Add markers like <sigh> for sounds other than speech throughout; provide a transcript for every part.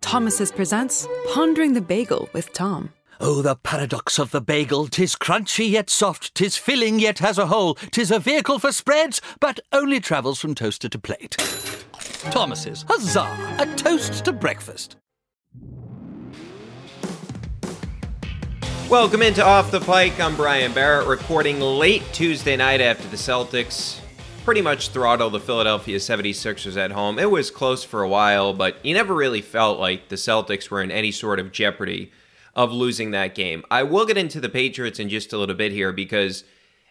Thomas's presents Pondering the Bagel with Tom. Oh, the paradox of the bagel! Tis crunchy yet soft, tis filling yet has a hole, tis a vehicle for spreads, but only travels from toaster to plate. Thomas's, huzzah! A toast to breakfast. Welcome into Off the Pike. I'm Brian Barrett, recording late Tuesday night after the Celtics pretty much throttled the Philadelphia 76ers at home. It was close for a while, but you never really felt like the Celtics were in any sort of jeopardy of losing that game. I will get into the Patriots in just a little bit here because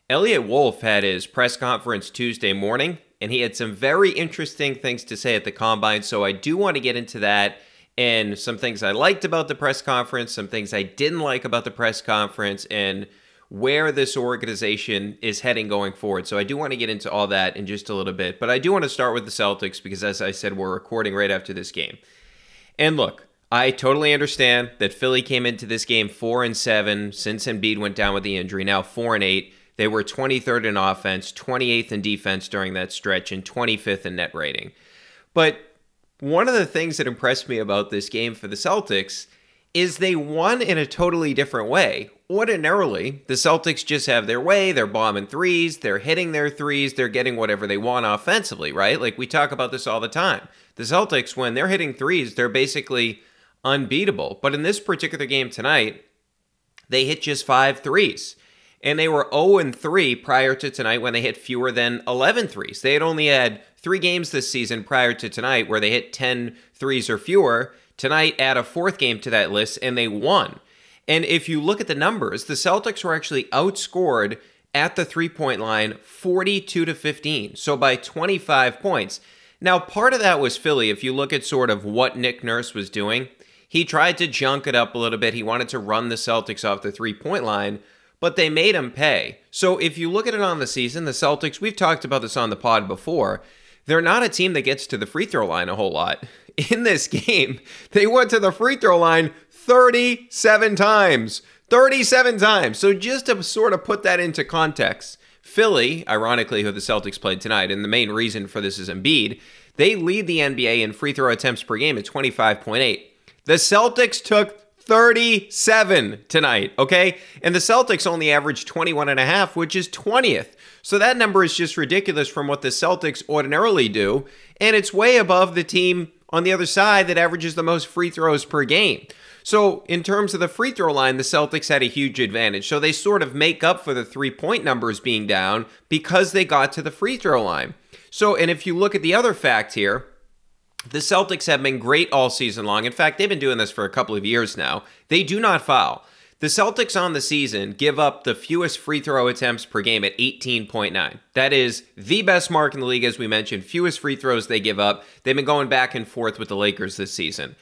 Eliot Wolf had his press conference Tuesday morning, and he had some very interesting things to say at the combine. So I do want to get into that and some things I liked about the press conference, some things I didn't like about the press conference, and where this organization is heading going forward. So I do want to get into all that in just a little bit, but I do want to start with the Celtics because, as I said, we're recording right after this game. And look, I totally understand that Philly came into this game four and seven since Embiid went down with the injury. Now four and eight. They were 23rd in offense, 28th in defense during that stretch, and 25th in net rating. But one of the things that impressed me about this game for the Celtics is they won in a totally different way. Ordinarily, the Celtics just have their way, they're bombing threes, they're hitting their threes, they're getting whatever they want offensively, right? Like we talk about this all the time. The Celtics, when they're hitting threes, they're basically unbeatable. But in this particular game tonight, they hit just five threes. And they were 0 3 prior to tonight when they hit fewer than 11 threes. They had only had three games this season prior to tonight where they hit 10 threes or fewer. Tonight, add a fourth game to that list, and they won. And if you look at the numbers, the Celtics were actually outscored at the three point line 42 to 15, so by 25 points. Now, part of that was Philly. If you look at sort of what Nick Nurse was doing, he tried to junk it up a little bit. He wanted to run the Celtics off the three point line, but they made him pay. So if you look at it on the season, the Celtics, we've talked about this on the pod before, they're not a team that gets to the free throw line a whole lot. <laughs> In this game, they went to the free throw line 37 times. 37 times. So just to sort of put that into context, Philly, ironically, who the Celtics played tonight, and the main reason for this is Embiid, they lead the NBA in free throw attempts per game at 25.8. The Celtics took 37 tonight, okay? And the Celtics only averaged 21 and a half, which is 20th. So that number is just ridiculous from what the Celtics ordinarily do, and it's way above the team on the other side that averages the most free throws per game. So, in terms of the free throw line, the Celtics had a huge advantage. So, they sort of make up for the three point numbers being down because they got to the free throw line. So, and if you look at the other fact here, the Celtics have been great all season long. In fact, they've been doing this for a couple of years now. They do not foul. The Celtics on the season give up the fewest free throw attempts per game at 18.9. That is the best mark in the league, as we mentioned. Fewest free throws they give up. They've been going back and forth with the Lakers this season.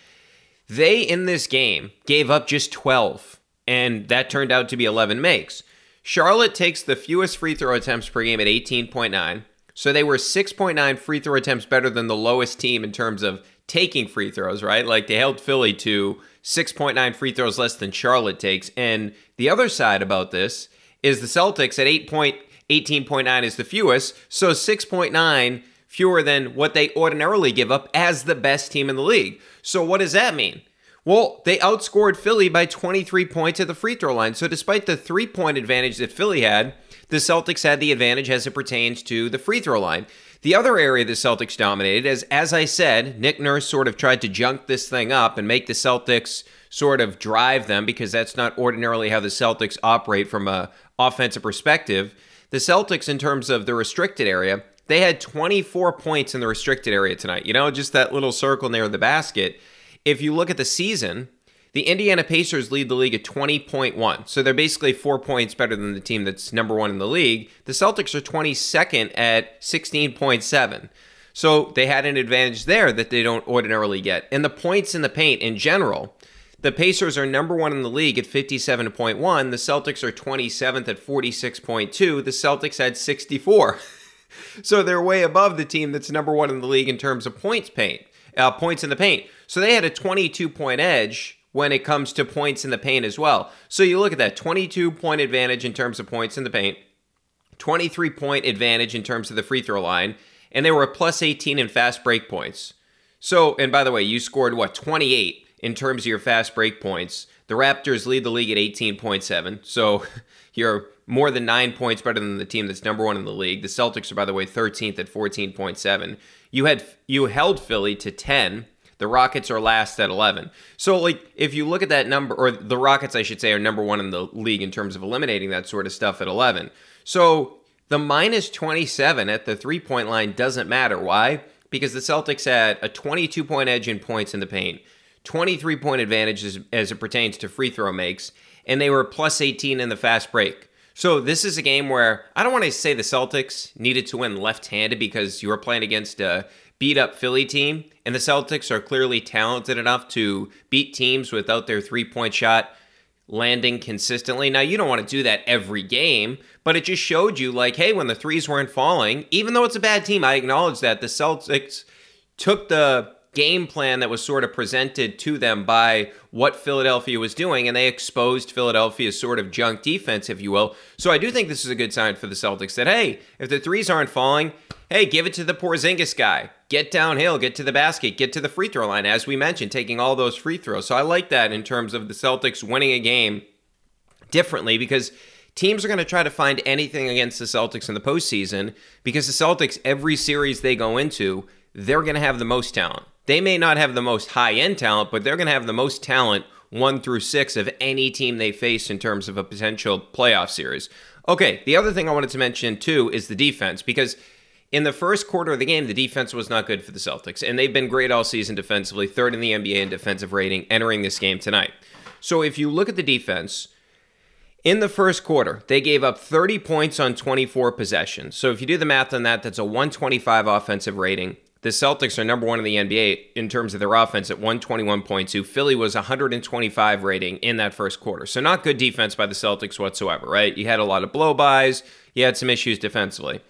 They, in this game, gave up just 12, and that turned out to be 11 makes. Charlotte takes the fewest free throw attempts per game at 18.9. So they were 6.9 free throw attempts better than the lowest team in terms of taking free throws, right? Like they held Philly to 6.9 free throws less than Charlotte takes. And the other side about this is the Celtics at 8.18.9 is the fewest, so 6.9 fewer than what they ordinarily give up as the best team in the league. So what does that mean? Well, they outscored Philly by 23 points at the free throw line. So despite the three point advantage that Philly had, the Celtics had the advantage as it pertains to the free throw line. The other area the Celtics dominated is, as I said, Nick Nurse sort of tried to junk this thing up and make the Celtics sort of drive them because that's not ordinarily how the Celtics operate from a offensive perspective. The Celtics, in terms of the restricted area, they had 24 points in the restricted area tonight. You know, just that little circle near the basket. If you look at the season, the Indiana Pacers lead the league at 20.1. So they're basically four points better than the team that's number one in the league. The Celtics are 22nd at 16.7. So they had an advantage there that they don't ordinarily get. And the points in the paint in general, the Pacers are number one in the league at 57.1. The Celtics are 27th at 46.2. The Celtics had 64. <laughs> so they're way above the team that's number one in the league in terms of points paint, uh, points in the paint. So they had a 22 point edge when it comes to points in the paint as well. So you look at that 22 point advantage in terms of points in the paint, 23 point advantage in terms of the free throw line, and they were a plus 18 in fast break points. So, and by the way, you scored what, 28 in terms of your fast break points. The Raptors lead the league at 18.7. So <laughs> you're more than nine points better than the team that's number one in the league. The Celtics are, by the way, 13th at 14.7. You had you held Philly to 10 the Rockets are last at 11. So, like, if you look at that number, or the Rockets, I should say, are number one in the league in terms of eliminating that sort of stuff at 11. So, the minus 27 at the three point line doesn't matter. Why? Because the Celtics had a 22 point edge in points in the paint, 23 point advantage as, as it pertains to free throw makes, and they were plus 18 in the fast break. So this is a game where I don't want to say the Celtics needed to win left-handed because you were playing against a beat up Philly team, and the Celtics are clearly talented enough to beat teams without their three point shot landing consistently. Now, you don't want to do that every game, but it just showed you, like, hey, when the threes weren't falling, even though it's a bad team, I acknowledge that the Celtics took the game plan that was sort of presented to them by what Philadelphia was doing, and they exposed Philadelphia's sort of junk defense, if you will. So I do think this is a good sign for the Celtics that, hey, if the threes aren't falling, hey, give it to the Porzingis guy. Get downhill, get to the basket, get to the free throw line, as we mentioned, taking all those free throws. So I like that in terms of the Celtics winning a game differently because teams are going to try to find anything against the Celtics in the postseason because the Celtics, every series they go into, they're going to have the most talent. They may not have the most high end talent, but they're going to have the most talent one through six of any team they face in terms of a potential playoff series. Okay, the other thing I wanted to mention too is the defense because in the first quarter of the game, the defense was not good for the Celtics, and they've been great all season defensively, third in the NBA in defensive rating entering this game tonight. So if you look at the defense, in the first quarter, they gave up 30 points on 24 possessions. So if you do the math on that, that's a 125 offensive rating. The Celtics are number one in the NBA in terms of their offense at 121.2. Philly was 125 rating in that first quarter. So not good defense by the Celtics whatsoever, right? You had a lot of blow-bys. You had some issues defensively.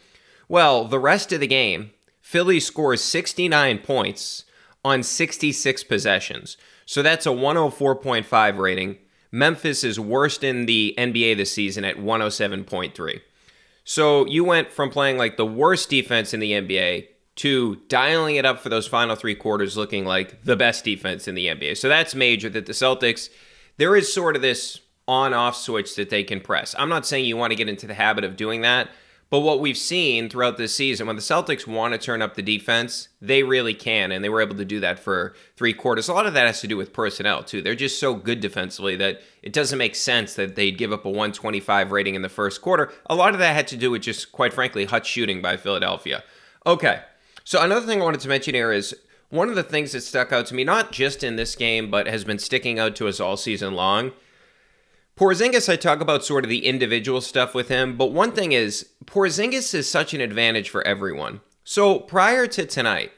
Well, the rest of the game, Philly scores 69 points on 66 possessions. So that's a 104.5 rating. Memphis is worst in the NBA this season at 107.3. So you went from playing like the worst defense in the NBA to dialing it up for those final three quarters looking like the best defense in the NBA. So that's major that the Celtics, there is sort of this on off switch that they can press. I'm not saying you want to get into the habit of doing that, but what we've seen throughout this season, when the Celtics want to turn up the defense, they really can, and they were able to do that for three quarters. A lot of that has to do with personnel, too. They're just so good defensively that it doesn't make sense that they'd give up a 125 rating in the first quarter. A lot of that had to do with just, quite frankly, hut shooting by Philadelphia. Okay, so another thing I wanted to mention here is one of the things that stuck out to me, not just in this game, but has been sticking out to us all season long – Porzingis, I talk about sort of the individual stuff with him, but one thing is Porzingis is such an advantage for everyone. So prior to tonight,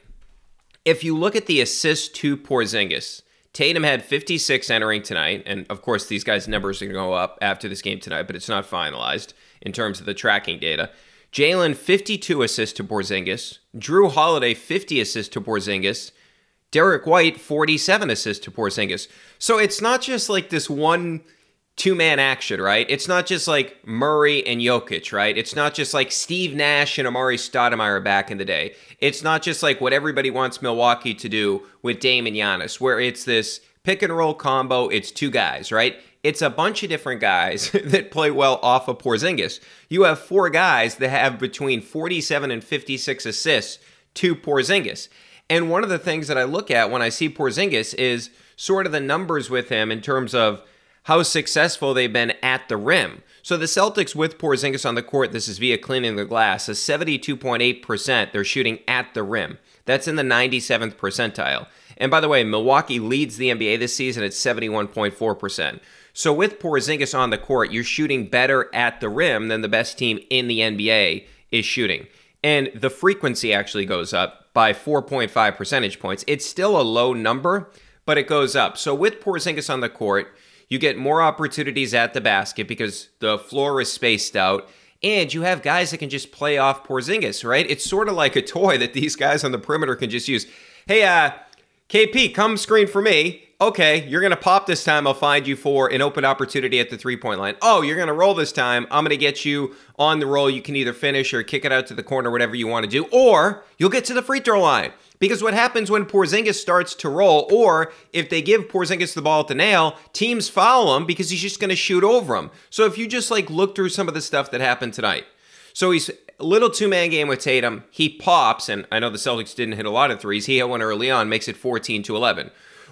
if you look at the assist to Porzingis, Tatum had 56 entering tonight, and of course these guys' numbers are going to go up after this game tonight, but it's not finalized in terms of the tracking data. Jaylen 52 assists to Porzingis, Jrue Holiday 50 assists to Porzingis, Derrick White, 47 assists to Porzingis. So it's not just like this one two man action, right? It's not just like Murray and Jokic, right? It's not just like Steve Nash and Amar'e Stoudemire back in the day. It's not just like what everybody wants Milwaukee to do with Dame and Giannis, where it's this pick and roll combo. It's two guys, right? It's a bunch of different guys <laughs> that play well off of Porzingis. You have four guys that have between 47 and 56 assists to Porzingis. And one of the things that I look at when I see Porzingis is sort of the numbers with him in terms of how successful they've been at the rim. So the Celtics with Porzingis on the court, this is via cleaning the glass, a 72.8% they're shooting at the rim. That's in the 97th percentile. And by the way, Milwaukee leads the NBA this season at 71.4%. So with Porzingis on the court, you're shooting better at the rim than the best team in the NBA is shooting. And the frequency actually goes up by 4.5 percentage points. It's still a low number, but it goes up. So with Porzingis on the court, you get more opportunities at the basket because the floor is spaced out. And you have guys that can just play off Porzingis, right? It's sort of like a toy that these guys on the perimeter can just use. Hey, uh, KP, come screen for me. Okay, you're going to pop this time. I'll find you for an open opportunity at the three point line. Oh, you're going to roll this time. I'm going to get you on the roll. You can either finish or kick it out to the corner, whatever you want to do, or you'll get to the free throw line. Because what happens when Porzingis starts to roll, or if they give Porzingis the ball at the nail, teams foul him because he's just going to shoot over him. So if you just like look through some of the stuff that happened tonight, so he's a little two man game with Tatum. He pops, and I know the Celtics didn't hit a lot of threes. He hit one early on, makes it 14 to 11.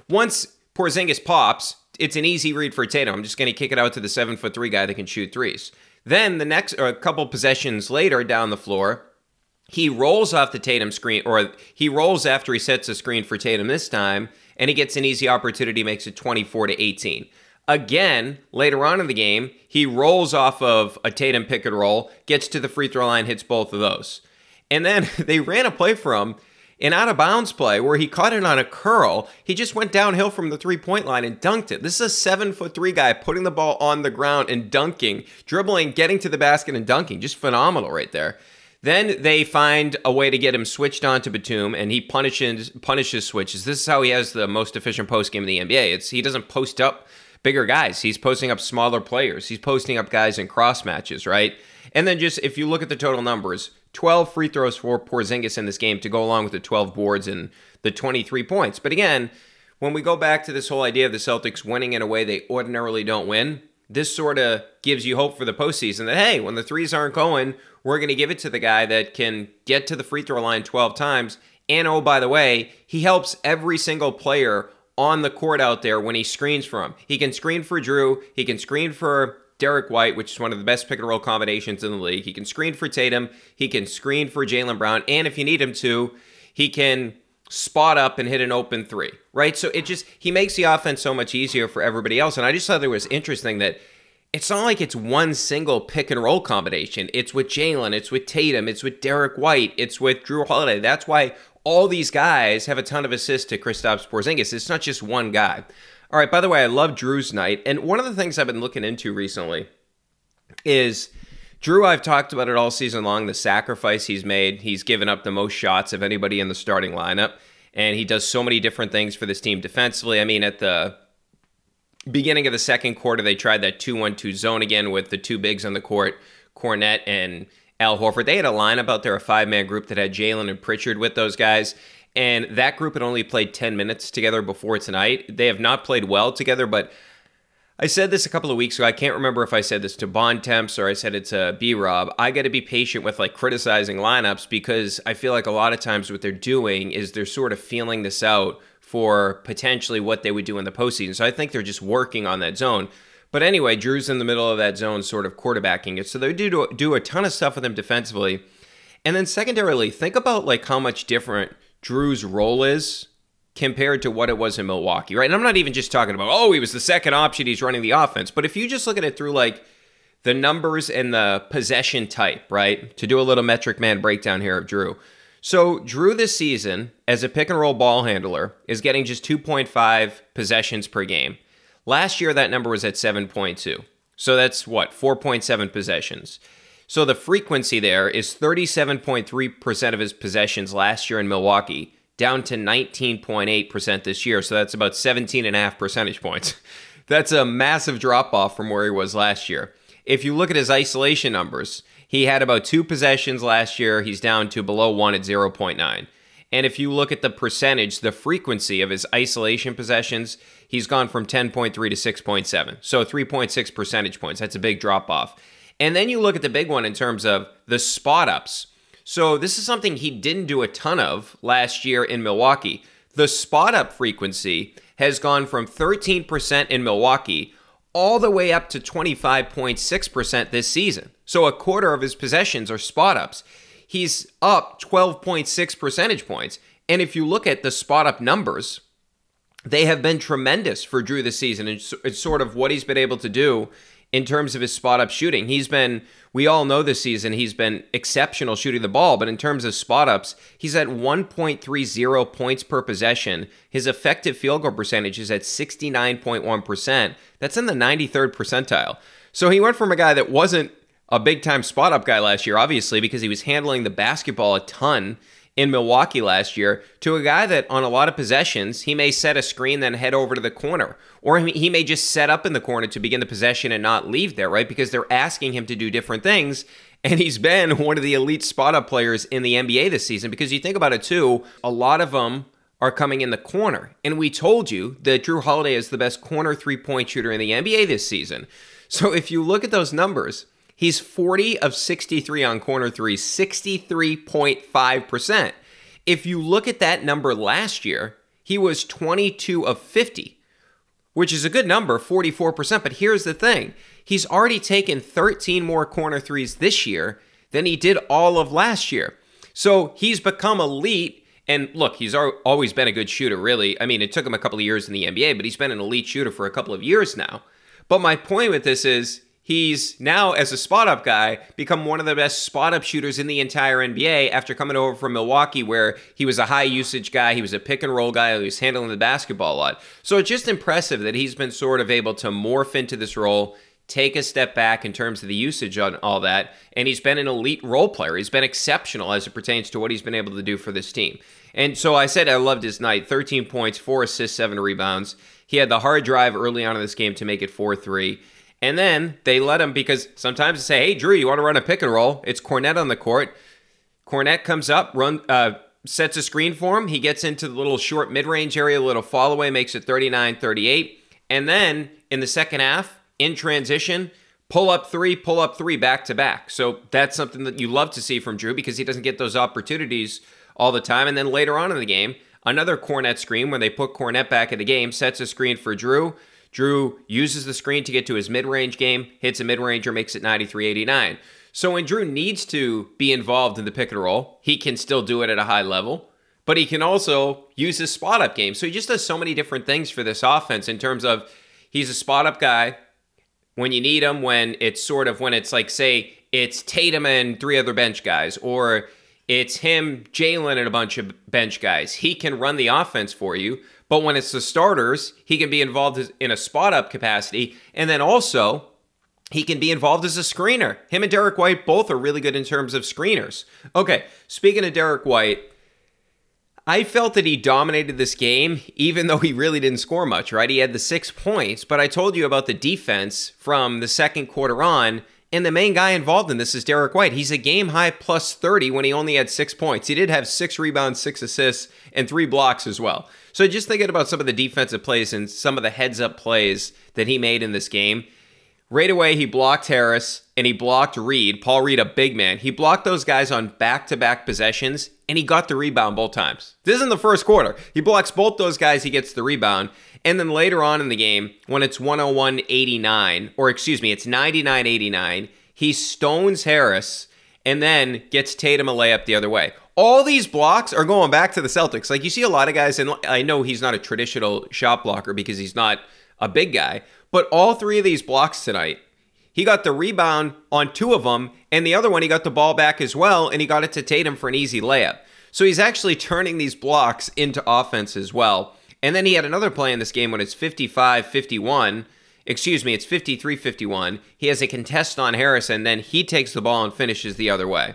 Once Porzingis pops, it's an easy read for Tatum. I'm just going to kick it out to the seven foot three guy that can shoot threes. Then the next, or a couple possessions later down the floor, he rolls off the Tatum screen, or he rolls after he sets a screen for Tatum this time, and he gets an easy opportunity, makes it 24 to 18. Again, later on in the game, he rolls off of a Tatum pick and roll, gets to the free throw line, hits both of those. And then <laughs> they ran a play for him, an out of bounds play where he caught it on a curl. He just went downhill from the three point line and dunked it. This is a seven foot three guy putting the ball on the ground and dunking, dribbling, getting to the basket and dunking. Just phenomenal right there. Then they find a way to get him switched on to Batum, and he punishes punishes switches. This is how he has the most efficient post game in the NBA. It's he doesn't post up bigger guys. He's posting up smaller players. He's posting up guys in cross matches, right? And then just if you look at the total numbers, 12 free throws for Porzingis in this game to go along with the 12 boards and the 23 points. But again, when we go back to this whole idea of the Celtics winning in a way they ordinarily don't win, this sort of gives you hope for the postseason that, hey, when the threes aren't going, we're going to give it to the guy that can get to the free throw line 12 times. And oh, by the way, he helps every single player on the court out there when he screens for him. He can screen for Jrue. he can screen for Derrick White, which is one of the best pick and roll combinations in the league. He can screen for Tatum, he can screen for Jaylen Brown, and if you need him to, he can spot up and hit an open three, right? So it just, he makes the offense so much easier for everybody else. And I just thought it was interesting that it's not like it's one single pick and roll combination. It's with Jaylen, it's with Tatum, it's with Derrick White, it's with Jrue Holiday. That's why all these guys have a ton of assists to Kristaps Porzingis. It's not just one guy. All right, by the way, I love Jrue's night. And one of the things I've been looking into recently is Jrue, I've talked about it all season long, the sacrifice he's made. He's given up the most shots of anybody in the starting lineup, and he does so many different things for this team defensively. I mean, at the beginning of the second quarter, they tried that 2 1 2 zone again with the two bigs on the court, Kornet and Al Horford. They had a lineup out there, a five man group that had Jaylen and Pritchard with those guys. And that group had only played 10 minutes together before tonight. They have not played well together, but I said this a couple of weeks ago. I can't remember if I said this to Bond Temps or I said it to B Rob. I got to be patient with like criticizing lineups because I feel like a lot of times what they're doing is they're sort of feeling this out for potentially what they would do in the postseason. So I think they're just working on that zone. But anyway, Jrue's in the middle of that zone, sort of quarterbacking it. So they do do a ton of stuff with him defensively. And then secondarily, think about like how much different Jrue's role is compared to what it was in Milwaukee, right? And I'm not even just talking about, oh, he was the second option, he's running the offense. But if you just look at it through like the numbers and the possession type, right? To do a little metric man breakdown here of Jrue. So, Jrue this season, as a pick and roll ball handler, is getting just 2.5 possessions per game. Last year, that number was at 7.2. So, that's what, 4.7 possessions. So, the frequency there is 37.3% of his possessions last year in Milwaukee down to 19.8% this year. So that's about 17 and a half percentage points. <laughs> That's a massive drop off from where he was last year. If you look at his isolation numbers, he had about two possessions last year. He's down to below one at 0.9. And if you look at the percentage, the frequency of his isolation possessions, he's gone from 10.3 to 6.7. So 3.6 percentage points. That's a big drop off. And then you look at the big one in terms of the spot ups. So this is something he didn't do a ton of last year in Milwaukee. The spot up frequency has gone from 13% in Milwaukee all the way up to 25.6% this season. So a quarter of his possessions are spot ups. He's up 12.6 percentage points. And if you look at the spot up numbers, they have been tremendous for Jrue this season. It's, it's sort of what he's been able to do in terms of his spot up shooting. He's been, we all know this season, he's been exceptional shooting the ball, but in terms of spot ups, he's at 1.30 points per possession. His effective field goal percentage is at 69.1%. That's in the 93rd percentile. So he went from a guy that wasn't a big time spot up guy last year, obviously, because he was handling the basketball a ton in Milwaukee last year to a guy that on a lot of possessions, he may set a screen, then head over to the corner. Or he may just set up in the corner to begin the possession and not leave there, right? Because they're asking him to do different things. And he's been <laughs> one of the elite spot up players in the NBA this season because you think about it too, a lot of them are coming in the corner. And we told you that Jrue Holiday is the best corner three point shooter in the NBA this season. So if you look at those numbers, He's 40 of 63 on corner threes, 63.5%. If you look at that number last year, he was 22 of 50, which is a good number, 44%. But here's the thing he's already taken 13 more corner threes this year than he did all of last year. So he's become elite. And look, he's always been a good shooter, really. I mean, it took him a couple of years in the NBA, but he's been an elite shooter for a couple of years now. But my point with this is He's now, as a spot up guy, become one of the best spot up shooters in the entire NBA after coming over from Milwaukee, where he was a high usage guy. He was a pick and roll guy. He was handling the basketball a lot. So it's just impressive that he's been sort of able to morph into this role, take a step back in terms of the usage on all that. And he's been an elite role player. He's been exceptional as it pertains to what he's been able to do for this team. And so I said I loved his night 13 points, four assists, seven rebounds. He had the hard drive early on in this game to make it 4 3. And then they let him because sometimes they say, "Hey, Jrue, you want to run a pick and roll?" It's Kornet on the court. Kornet comes up, run, uh, sets a screen for him. He gets into the little short mid-range area, a little fall away, makes it 39-38. And then in the second half, in transition, pull up three, pull up three back to back. So that's something that you love to see from Jrue because he doesn't get those opportunities all the time. And then later on in the game, another Kornet screen when they put Kornet back in the game, sets a screen for Jrue. Jrue uses the screen to get to his mid range game, hits a mid ranger, makes it 93 89. So when Jrue needs to be involved in the pick and roll, he can still do it at a high level, but he can also use his spot up game. So he just does so many different things for this offense in terms of he's a spot up guy when you need him, when it's sort of when it's like, say, it's Tatum and three other bench guys, or it's him, Jaylen, and a bunch of bench guys. He can run the offense for you. But when it's the starters, he can be involved in a spot up capacity. And then also, he can be involved as a screener. Him and Derrick White both are really good in terms of screeners. Okay, speaking of Derrick White, I felt that he dominated this game, even though he really didn't score much, right? He had the six points, but I told you about the defense from the second quarter on. And the main guy involved in this is Derek White. He's a game high plus 30 when he only had six points. He did have six rebounds, six assists, and three blocks as well. So just thinking about some of the defensive plays and some of the heads up plays that he made in this game. Right away, he blocked Harris and he blocked Reed, Paul Reed, a big man. He blocked those guys on back to back possessions and he got the rebound both times. This is in the first quarter. He blocks both those guys, he gets the rebound. And then later on in the game, when it's 101 89, or excuse me, it's 99 89, he stones Harris and then gets Tatum a layup the other way. All these blocks are going back to the Celtics. Like you see a lot of guys, and I know he's not a traditional shot blocker because he's not a big guy, but all three of these blocks tonight, he got the rebound on two of them, and the other one he got the ball back as well, and he got it to Tatum for an easy layup. So he's actually turning these blocks into offense as well. And then he had another play in this game when it's 55 51. Excuse me, it's 53 51. He has a contest on Harrison, then he takes the ball and finishes the other way.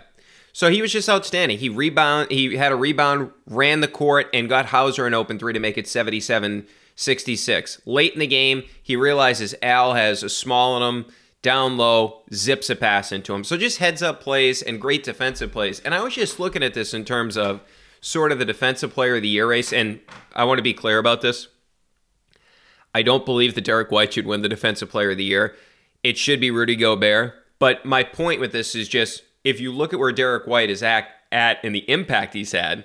So he was just outstanding. He rebound, he had a rebound, ran the court, and got Hauser an open three to make it 77 66. Late in the game, he realizes Al has a small on him, down low, zips a pass into him. So just heads up plays and great defensive plays. And I was just looking at this in terms of sort of the defensive player of the year race. And I want to be clear about this. I don't believe that Derrick White should win the defensive player of the year. It should be Rudy Gobert. But my point with this is just if you look at where Derrick White is at, at and the impact he's had,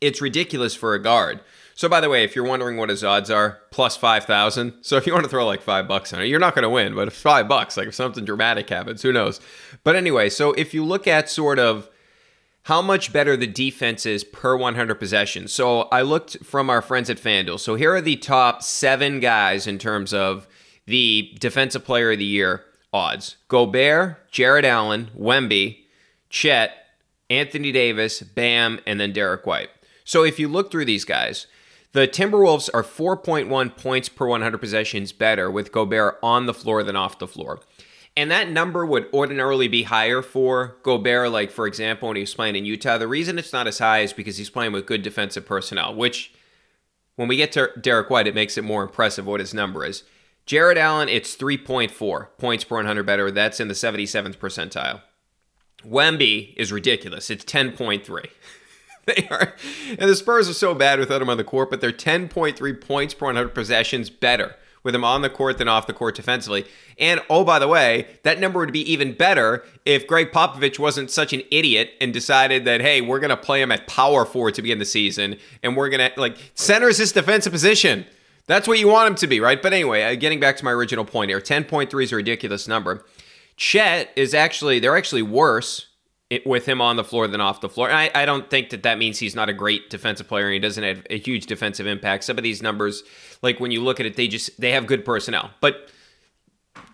it's ridiculous for a guard. So, by the way, if you're wondering what his odds are, plus 5,000. So, if you want to throw like five bucks on it, you're not going to win, but if five bucks, like if something dramatic happens, who knows? But anyway, so if you look at sort of how much better the defense is per 100 possessions. So, I looked from our friends at FanDuel. So, here are the top seven guys in terms of the defensive player of the year odds Gobert, Jarrett Allen, Wemby, Chet, Anthony Davis, Bam, and then Derrick White. So, if you look through these guys, the Timberwolves are 4.1 points per 100 possessions better with Gobert on the floor than off the floor. And that number would ordinarily be higher for Gobert, like for example, when he was playing in Utah. The reason it's not as high is because he's playing with good defensive personnel, which when we get to Derrick White, it makes it more impressive what his number is. Jarrett Allen, it's 3.4 points per 100 better. That's in the 77th percentile. Wemby is ridiculous. It's 10.3. <laughs> they are, and the Spurs are so bad without him on the court, but they're 10.3 points per 100 possessions better with him on the court than off the court defensively. And oh, by the way, that number would be even better if Gregg Popovich wasn't such an idiot and decided that, hey, we're going to play him at power forward to begin the season, and we're going to, like, center's his defensive position. That's what you want him to be, right? But anyway, uh, getting back to my original point here 10.3 is a ridiculous number. Chet is actually, they're actually worse it, with him on the floor than off the floor. And I, I don't think that that means he's not a great defensive player and he doesn't have a huge defensive impact. Some of these numbers, like when you look at it, they just they have good personnel. But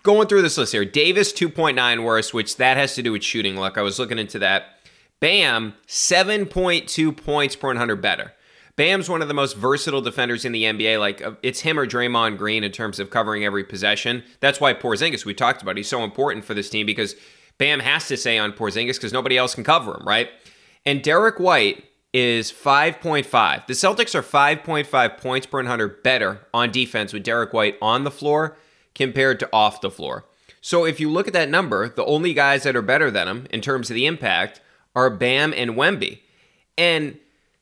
going through this list here, Davis 2.9 worse, which that has to do with shooting luck. I was looking into that. Bam 7.2 points per 100 better. Bam's one of the most versatile defenders in the NBA. Like uh, it's him or Draymond Green in terms of covering every possession. That's why Porzingis we talked about. He's so important for this team because Bam has to say on Porzingis because nobody else can cover him, right? And Derrick White is 5.5. The Celtics are 5.5 points per 100 better on defense with Derrick White on the floor compared to off the floor. So if you look at that number, the only guys that are better than him in terms of the impact are Bam and Wemby. And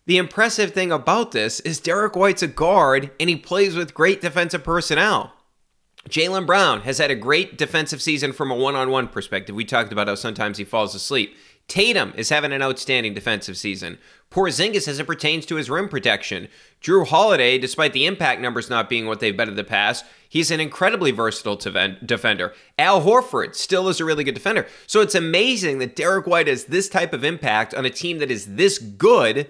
the impressive thing about this is Derrick White's a guard and he plays with great defensive personnel. Jaylen Brown has had a great defensive season from a one on one perspective. We talked about how sometimes he falls asleep. Tatum is having an outstanding defensive season. Porzingis as it pertains to his rim protection. Jrue Holiday, despite the impact numbers not being what they've been in the past, he's an incredibly versatile defender. Al Horford still is a really good defender. So it's amazing that Derrick White has this type of impact on a team that is this good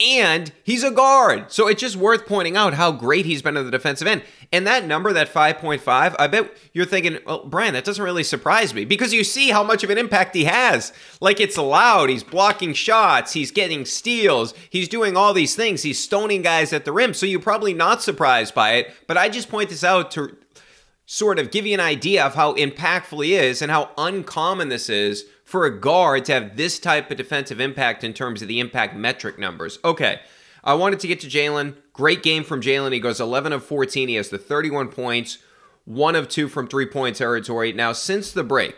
and he's a guard. So it's just worth pointing out how great he's been at the defensive end. And that number, that 5.5, I bet you're thinking, well, Brian, that doesn't really surprise me because you see how much of an impact he has. Like it's loud, he's blocking shots, he's getting steals, he's doing all these things, he's stoning guys at the rim. So you're probably not surprised by it. But I just point this out to sort of give you an idea of how impactful he is and how uncommon this is for a guard to have this type of defensive impact in terms of the impact metric numbers. Okay, I wanted to get to Jaylen. Great game from Jaylen. He goes 11 of 14. He has the 31 points, one of two from three point territory. Now, since the break,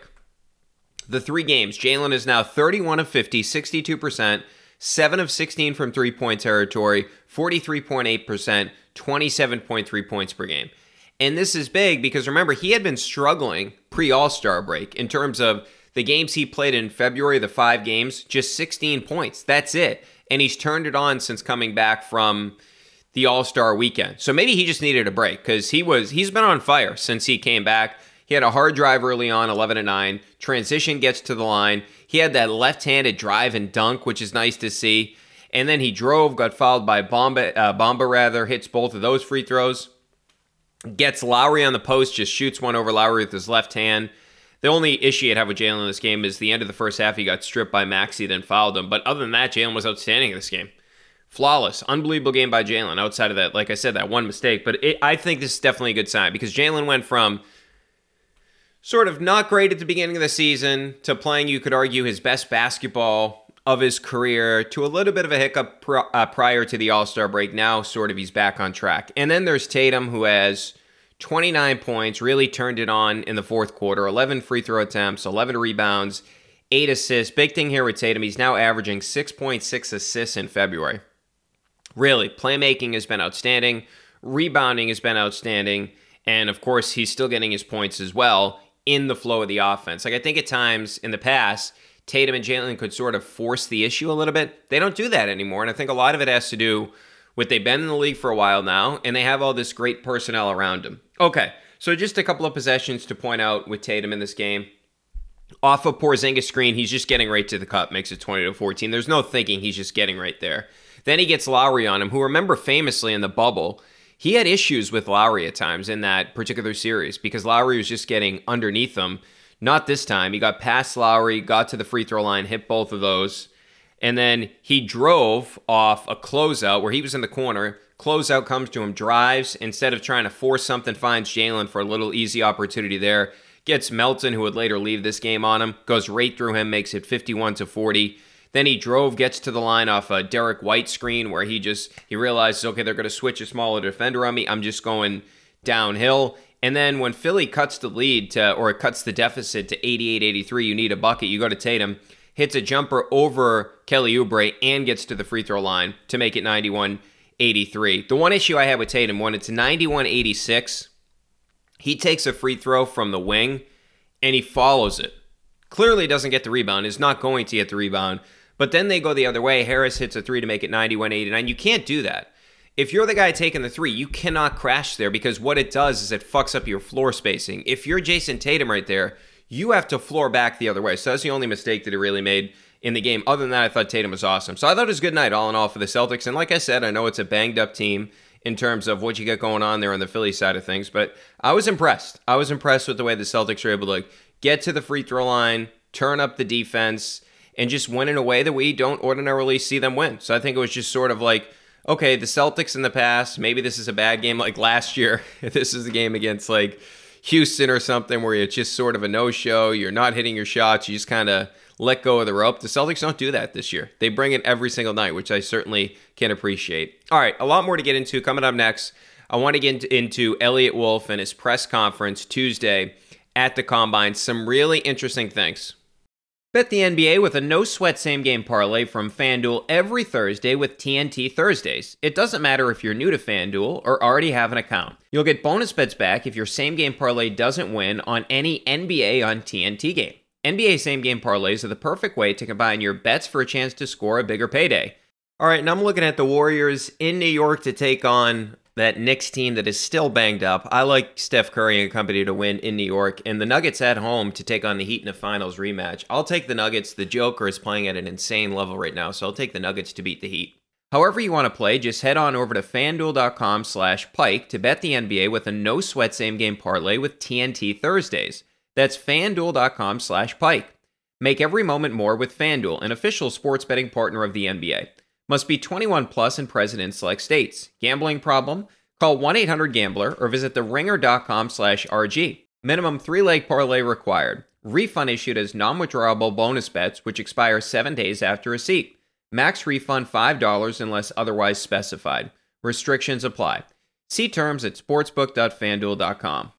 the three games, Jaylen is now 31 of 50, 62%, 7 of 16 from three point territory, 43.8%, 27.3 points per game. And this is big because remember, he had been struggling pre All Star break in terms of the games he played in February, the five games, just 16 points. That's it. And he's turned it on since coming back from the All Star weekend. So maybe he just needed a break because he was he's been on fire since he came back. He had a hard drive early on, 11 and 9. Transition gets to the line. He had that left-handed drive and dunk, which is nice to see. And then he drove, got fouled by Bomba, uh, Bamba rather, hits both of those free throws. Gets Lowry on the post, just shoots one over Lowry with his left hand. The only issue I'd have with Jaylen in this game is the end of the first half, he got stripped by Maxey, then fouled him. But other than that, Jaylen was outstanding in this game. Flawless, unbelievable game by Jaylen. Outside of that, like I said, that one mistake. But it, I think this is definitely a good sign because Jaylen went from sort of not great at the beginning of the season to playing, you could argue, his best basketball of his career to a little bit of a hiccup pr- uh, prior to the All Star break. Now, sort of, he's back on track. And then there's Tatum, who has 29 points, really turned it on in the fourth quarter, 11 free throw attempts, 11 rebounds, 8 assists. Big thing here with Tatum, he's now averaging 6.6 assists in February. Really, playmaking has been outstanding, rebounding has been outstanding, and of course, he's still getting his points as well in the flow of the offense. Like I think at times in the past, Tatum and Jaylen could sort of force the issue a little bit. They don't do that anymore. And I think a lot of it has to do with they've been in the league for a while now and they have all this great personnel around them. Okay, so just a couple of possessions to point out with Tatum in this game. Off a Porzingis screen, he's just getting right to the cup, makes it 20 to 14. There's no thinking, he's just getting right there. Then he gets Lowry on him, who remember famously in the bubble, he had issues with Lowry at times in that particular series because Lowry was just getting underneath him. Not this time. He got past Lowry, got to the free throw line, hit both of those. And then he drove off a closeout where he was in the corner. Closeout comes to him, drives. Instead of trying to force something, finds Jaylen for a little easy opportunity there. Gets Melton, who would later leave this game on him, goes right through him, makes it 51 to 40. Then he drove, gets to the line off a Derrick White screen where he just he realizes, okay, they're going to switch a smaller defender on me. I'm just going downhill. And then when Philly cuts the lead to, or cuts the deficit to 88-83, you need a bucket. You go to Tatum, hits a jumper over Kelly Oubre, and gets to the free throw line to make it 91-83. The one issue I had with Tatum, when it's 91-86, he takes a free throw from the wing and he follows it. Clearly doesn't get the rebound, is not going to get the rebound. But then they go the other way. Harris hits a three to make it 91 89. You can't do that. If you're the guy taking the three, you cannot crash there because what it does is it fucks up your floor spacing. If you're Jayson Tatum right there, you have to floor back the other way. So that's the only mistake that he really made in the game. Other than that, I thought Tatum was awesome. So I thought it was a good night all in all for the Celtics. And like I said, I know it's a banged up team in terms of what you got going on there on the Philly side of things, but I was impressed. I was impressed with the way the Celtics were able to get to the free throw line, turn up the defense, and just win in a way that we don't ordinarily see them win. So I think it was just sort of like, okay, the Celtics in the past, maybe this is a bad game like last year. <laughs> This is a game against like Houston or something where it's just sort of a no show, you're not hitting your shots, you just kind of let go of the rope. The Celtics don't do that this year. They bring it every single night, which I certainly can appreciate. All right, a lot more to get into coming up next. I want to get into Eliot Wolf and his press conference Tuesday at the Combine. Some really interesting things. Bet the NBA with a no sweat same game parlay from FanDuel every Thursday with TNT Thursdays. It doesn't matter if you're new to FanDuel or already have an account. You'll get bonus bets back if your same game parlay doesn't win on any NBA on TNT game. NBA same game parlays are the perfect way to combine your bets for a chance to score a bigger payday. All right, now I'm looking at the Warriors in New York to take on that Knicks team that is still banged up. I like Steph Curry and company to win in New York, and the Nuggets at home to take on the Heat in a finals rematch. I'll take the Nuggets. The Joker is playing at an insane level right now, so I'll take the Nuggets to beat the Heat. However you want to play, just head on over to fanduel.com slash pike to bet the NBA with a no sweat same game parlay with TNT Thursdays. That's fanduel.com slash pike. Make every moment more with FanDuel, an official sports betting partner of the NBA. Must be 21 plus and present in select states. Gambling problem? Call 1-800-GAMBLER or visit theringer.com slash RG. Minimum three-leg parlay required. Refund issued as non-withdrawable bonus bets, which expire seven days after receipt. Max refund $5 unless otherwise specified. Restrictions apply. See terms at sportsbook.fanduel.com.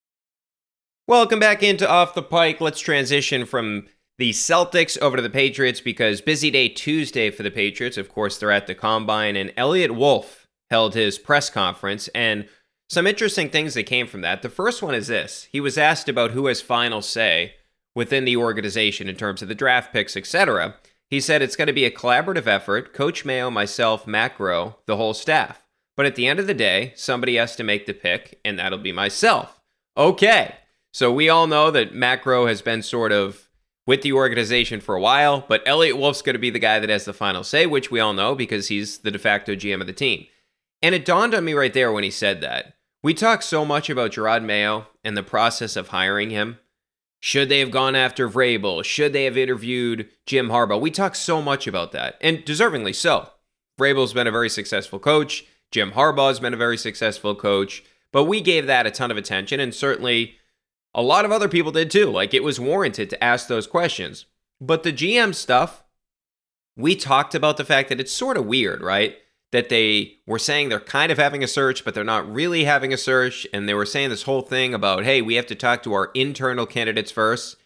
Welcome back into Off the Pike. Let's transition from the Celtics over to the Patriots because busy day Tuesday for the Patriots. Of course, they're at the combine, and Eliot Wolf held his press conference. And some interesting things that came from that. The first one is this he was asked about who has final say within the organization in terms of the draft picks, etc. He said it's going to be a collaborative effort Coach Mayo, myself, Matt Groh, the whole staff. But at the end of the day, somebody has to make the pick, and that'll be myself. Okay. So we all know that Matt Groh has been sort of with the organization for a while, but Eliot Wolf's going to be the guy that has the final say, which we all know because he's the de facto GM of the team. And it dawned on me right there when he said that. We talk so much about Jerod Mayo and the process of hiring him. Should they have gone after Vrabel? Should they have interviewed Jim Harbaugh? We talk so much about that, and deservingly so. Vrabel's been a very successful coach. Jim Harbaugh's been a very successful coach. But we gave that a ton of attention, and certainly A lot of other people did too. Like it was warranted to ask those questions. But the GM stuff, we talked about the fact that it's sort of weird, right? That they were saying they're kind of having a search, but they're not really having a search. And they were saying this whole thing about, hey, we have to talk to our internal candidates first.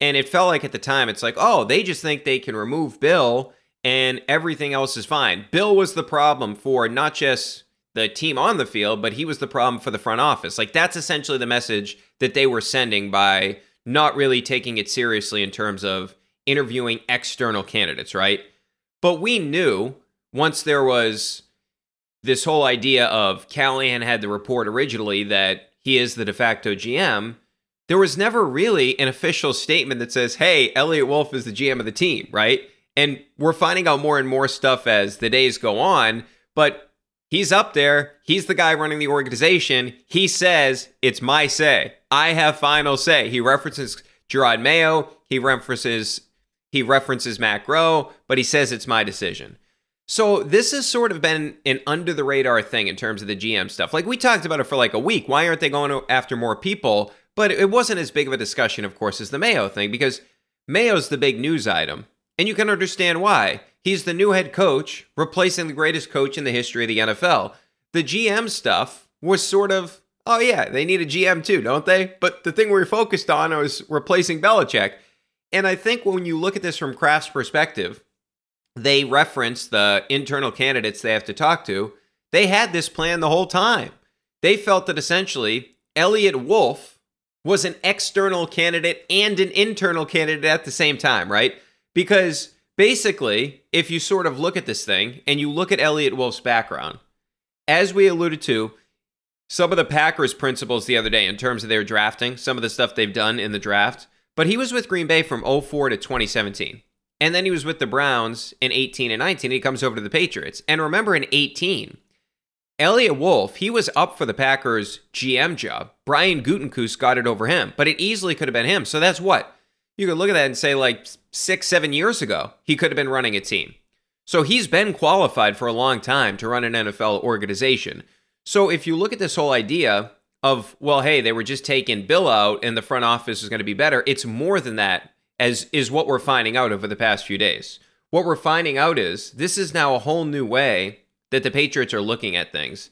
And it felt like at the time, it's like, oh, they just think they can remove Bill and everything else is fine. Bill was the problem for not just the team on the field, but he was the problem for the front office. Like that's essentially the message that they were sending by not really taking it seriously in terms of interviewing external candidates, right? But we knew once there was this whole idea of Callahan had the report originally that he is the de facto GM, there was never really an official statement that says, hey, Eliot Wolf is the GM of the team, right? And we're finding out more and more stuff as the days go on, but he's up there. He's the guy running the organization. He says, It's my say. I have final say. He references Jerod Mayo. He references he references Matt Groh, but he says it's my decision. So this has sort of been an under the radar thing in terms of the GM stuff. Like we talked about it for like a week. Why aren't they going after more people? But it wasn't as big of a discussion, of course, as the Mayo thing because Mayo's the big news item. And you can understand why. He's the new head coach, replacing the greatest coach in the history of the NFL. The GM stuff was sort of, oh yeah, they need a GM too, don't they? But the thing we were focused on was replacing Belichick. And I think when you look at this from Kraft's perspective, they reference the internal candidates they have to talk to. They had this plan the whole time. They felt that essentially Eliot Wolf was an external candidate and an internal candidate at the same time, right? Because basically, if you sort of look at this thing and you look at Eliot Wolf's background, as we alluded to, some of the Packers' principles the other day in terms of their drafting, some of the stuff they've done in the draft, but he was with Green Bay from 04 to 2017. And then he was with the Browns in 18 and 19. he comes over to the Patriots. And remember in 18, Eliot Wolf, he was up for the Packers GM job. Brian Gutekunst got it over him, but it easily could have been him. So that's what? You could look at that and say, like six, seven years ago, he could have been running a team. So he's been qualified for a long time to run an NFL organization. So if you look at this whole idea of, well, hey, they were just taking Bill out and the front office is going to be better, it's more than that, as is what we're finding out over the past few days. What we're finding out is this is now a whole new way that the Patriots are looking at things.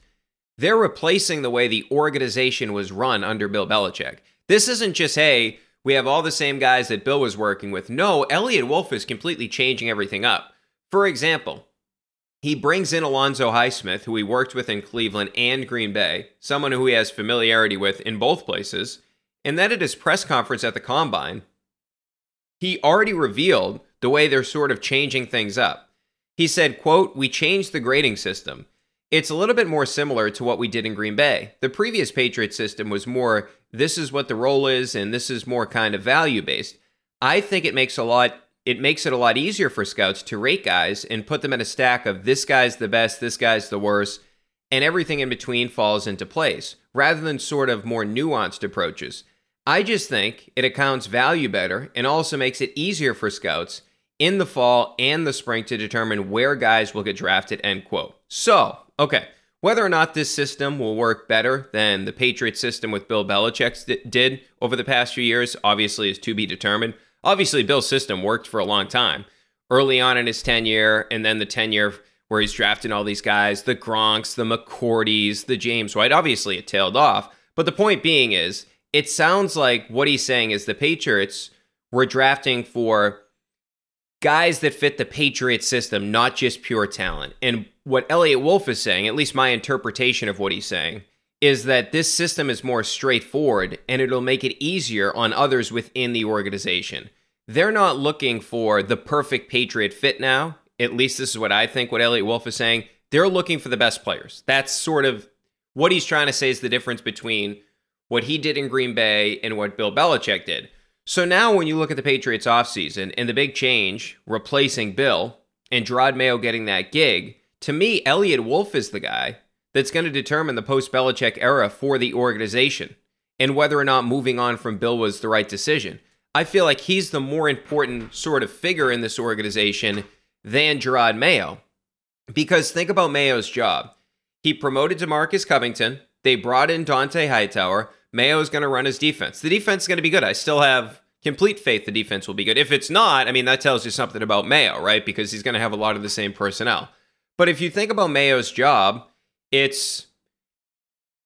They're replacing the way the organization was run under Bill Belichick. This isn't just, hey, we have all the same guys that Bill was working with. No, Eliot Wolf is completely changing everything up. For example, he brings in Alonzo Highsmith, who he worked with in Cleveland and Green Bay, someone who he has familiarity with in both places, and then at his press conference at the Combine, he already revealed the way they're sort of changing things up. He said, quote, We changed the grading system. It's a little bit more similar to what we did in Green Bay. The previous Patriot system was more this is what the role is and this is more kind of value based. I think it makes a lot it makes it a lot easier for scouts to rate guys and put them in a stack of this guy's the best, this guy's the worst, and everything in between falls into place rather than sort of more nuanced approaches. I just think it accounts value better and also makes it easier for scouts in the fall and the spring to determine where guys will get drafted, end quote. So, okay, whether or not this system will work better than the Patriot system with Bill Belichick did over the past few years, obviously, is to be determined. Obviously, Bill's system worked for a long time. Early on in his tenure, and then the tenure where he's drafting all these guys the Gronks, the McCourties, the James White. Obviously, it tailed off. But the point being is, it sounds like what he's saying is the Patriots were drafting for guys that fit the Patriot system, not just pure talent. And what Eliot Wolf is saying, at least my interpretation of what he's saying, is that this system is more straightforward and it'll make it easier on others within the organization. They're not looking for the perfect Patriot fit now. At least this is what I think what Eliot Wolf is saying. They're looking for the best players. That's sort of what he's trying to say is the difference between what he did in Green Bay and what Bill Belichick did. So now when you look at the Patriots offseason and the big change, replacing Bill and Jerod Mayo getting that gig, to me, Eliot Wolf is the guy that's going to determine the post Belichick era for the organization and whether or not moving on from Bill was the right decision. I feel like he's the more important sort of figure in this organization than Jerod Mayo. Because think about Mayo's job. He promoted DeMarcus Covington. They brought in Dont'a Hightower. Mayo is going to run his defense. The defense is going to be good. I still have complete faith the defense will be good. If it's not, I mean, that tells you something about Mayo, right? Because he's going to have a lot of the same personnel. But if you think about Mayo's job, it's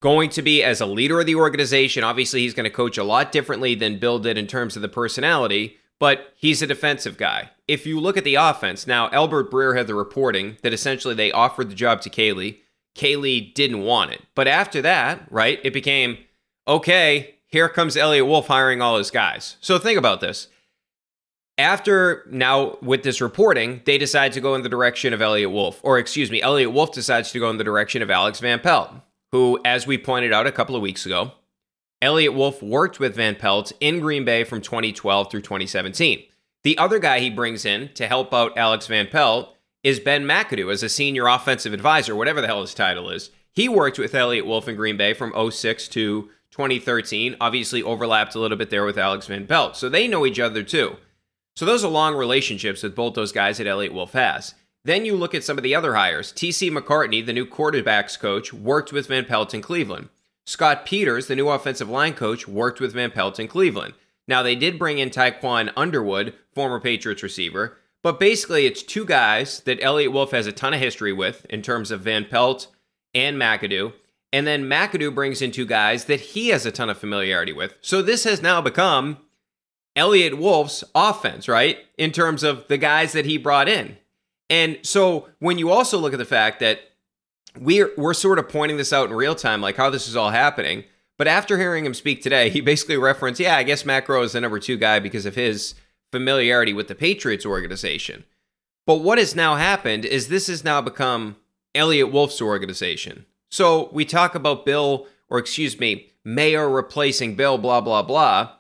going to be as a leader of the organization. Obviously, he's going to coach a lot differently than Bill did in terms of the personality, but he's a defensive guy. If you look at the offense, now Albert Breer had the reporting that essentially they offered the job to Caley. Caley didn't want it. But after that, right, it became okay, here comes Eliot Wolf hiring all his guys. So think about this. After now, with this reporting, they decide to go in the direction of Eliot Wolf, or excuse me, Eliot Wolf decides to go in the direction of Alex Van Pelt, who, as we pointed out a couple of weeks ago, Eliot Wolf worked with Van Pelt in Green Bay from 2012 through 2017. The other guy he brings in to help out Alex Van Pelt is Ben McAdoo as a senior offensive advisor, whatever the hell his title is. He worked with Eliot Wolf in Green Bay from 06 to 2013. Obviously, overlapped a little bit there with Alex Van Pelt. So they know each other too. So those are long relationships that both those guys at Eliot Wolf has. Then you look at some of the other hires. TC McCartney, the new quarterbacks coach, worked with Van Pelt in Cleveland. Scott Peters, the new offensive line coach, worked with Van Pelt in Cleveland. Now, they did bring in Tiquan Underwood, former Patriots receiver, but basically it's two guys that Eliot Wolf has a ton of history with in terms of Van Pelt and McAdoo. And then McAdoo brings in two guys that he has a ton of familiarity with. So this has now become Eliot Wolf's offense, right? In terms of the guys that he brought in. And so when you also look at the fact that we're we're sort of pointing this out in real time, like how this is all happening. But after hearing him speak today, he basically referenced, yeah, I guess Matt Groh is the number two guy because of his familiarity with the Patriots organization. But what has now happened is this has now become Eliot Wolf's organization. So we talk about Bill, or excuse me, Mayo replacing Bill, blah, blah, blah.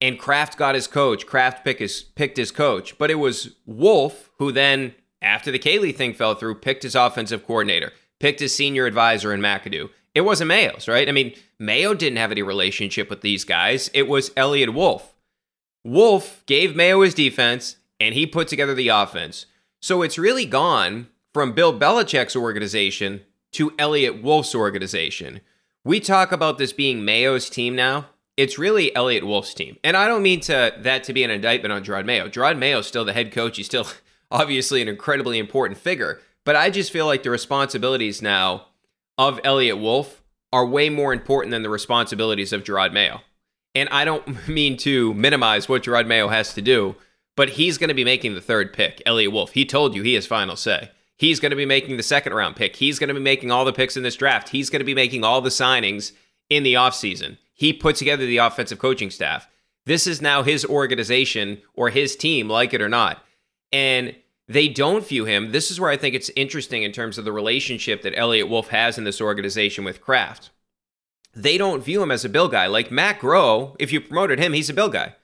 And Kraft got his coach. Kraft pick his, picked his coach. But it was Wolf who then, after the Caley thing fell through, picked his offensive coordinator, picked his senior advisor in McAdoo. It wasn't Mayo's, right? I mean, Mayo didn't have any relationship with these guys. It was Eliot Wolf. Wolf gave Mayo his defense, and he put together the offense. So it's really gone from Bill Belichick's organization to Eliot Wolf's organization. We talk about this being Mayo's team now. It's really Eliot Wolf's team. And I don't mean to that to be an indictment on Jerod Mayo. Jerod Mayo is still the head coach. He's still <laughs> obviously an incredibly important figure. But I just feel like the responsibilities now of Eliot Wolf are way more important than the responsibilities of Jerod Mayo. And I don't <laughs> mean to minimize what Jerod Mayo has to do, but he's going to be making the third pick, Eliot Wolf. He told you he has final say. He's going to be making the second round pick. He's going to be making all the picks in this draft. He's going to be making all the signings in the offseason. He put together the offensive coaching staff. This is now his organization or his team, like it or not. And they don't view him. This is where I think it's interesting in terms of the relationship that Eliot Wolf has in this organization with Kraft they don't view him as a Bill guy. Like Matt Groh, if you promoted him, he's a Bill guy.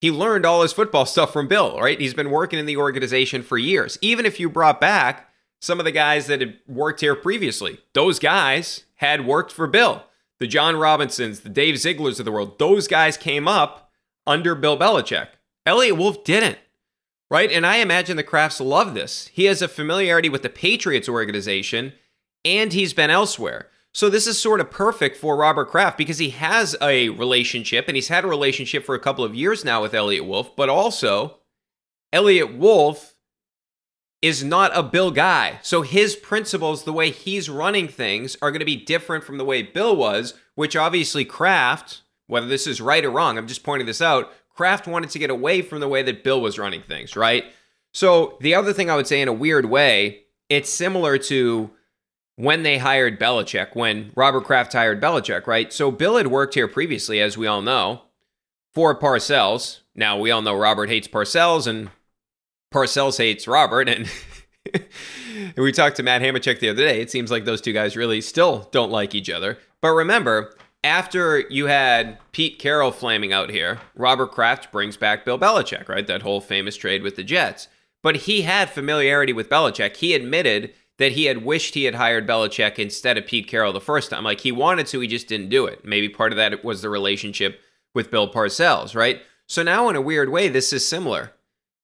He learned all his football stuff from Bill, right? He's been working in the organization for years. Even if you brought back some of the guys that had worked here previously, those guys had worked for Bill. The John Robinsons, the Dave Zieglers of the world, those guys came up under Bill Belichick. Eliot Wolf didn't, right? And I imagine the Krafts love this. He has a familiarity with the Patriots organization and he's been elsewhere. So this is sort of perfect for Robert Kraft because he has a relationship and he's had a relationship for a couple of years now with Eliot Wolf, but also Eliot Wolf is not a Bill guy. So his principles, the way he's running things, are going to be different from the way Bill was, which obviously Kraft, whether this is right or wrong, I'm just pointing this out, Kraft wanted to get away from the way that Bill was running things, right? So the other thing I would say in a weird way, it's similar to when they hired Belichick, when Robert Kraft hired Belichick, right? So Bill had worked here previously, as we all know, for Parcells. Now, we all know Robert hates Parcells and Parcells hates Robert. And <laughs> we talked to Matt Hamachek the other day. It seems like those two guys really still don't like each other. But remember, after you had Pete Carroll flaming out here, Robert Kraft brings back Bill Belichick, right? That whole famous trade with the Jets. But he had familiarity with Belichick. He admitted that he had wished he had hired Belichick instead of Pete Carroll the first time. Like he wanted to, he just didn't do it. Maybe part of that was the relationship with Bill Parcells, right? So now, in a weird way, this is similar.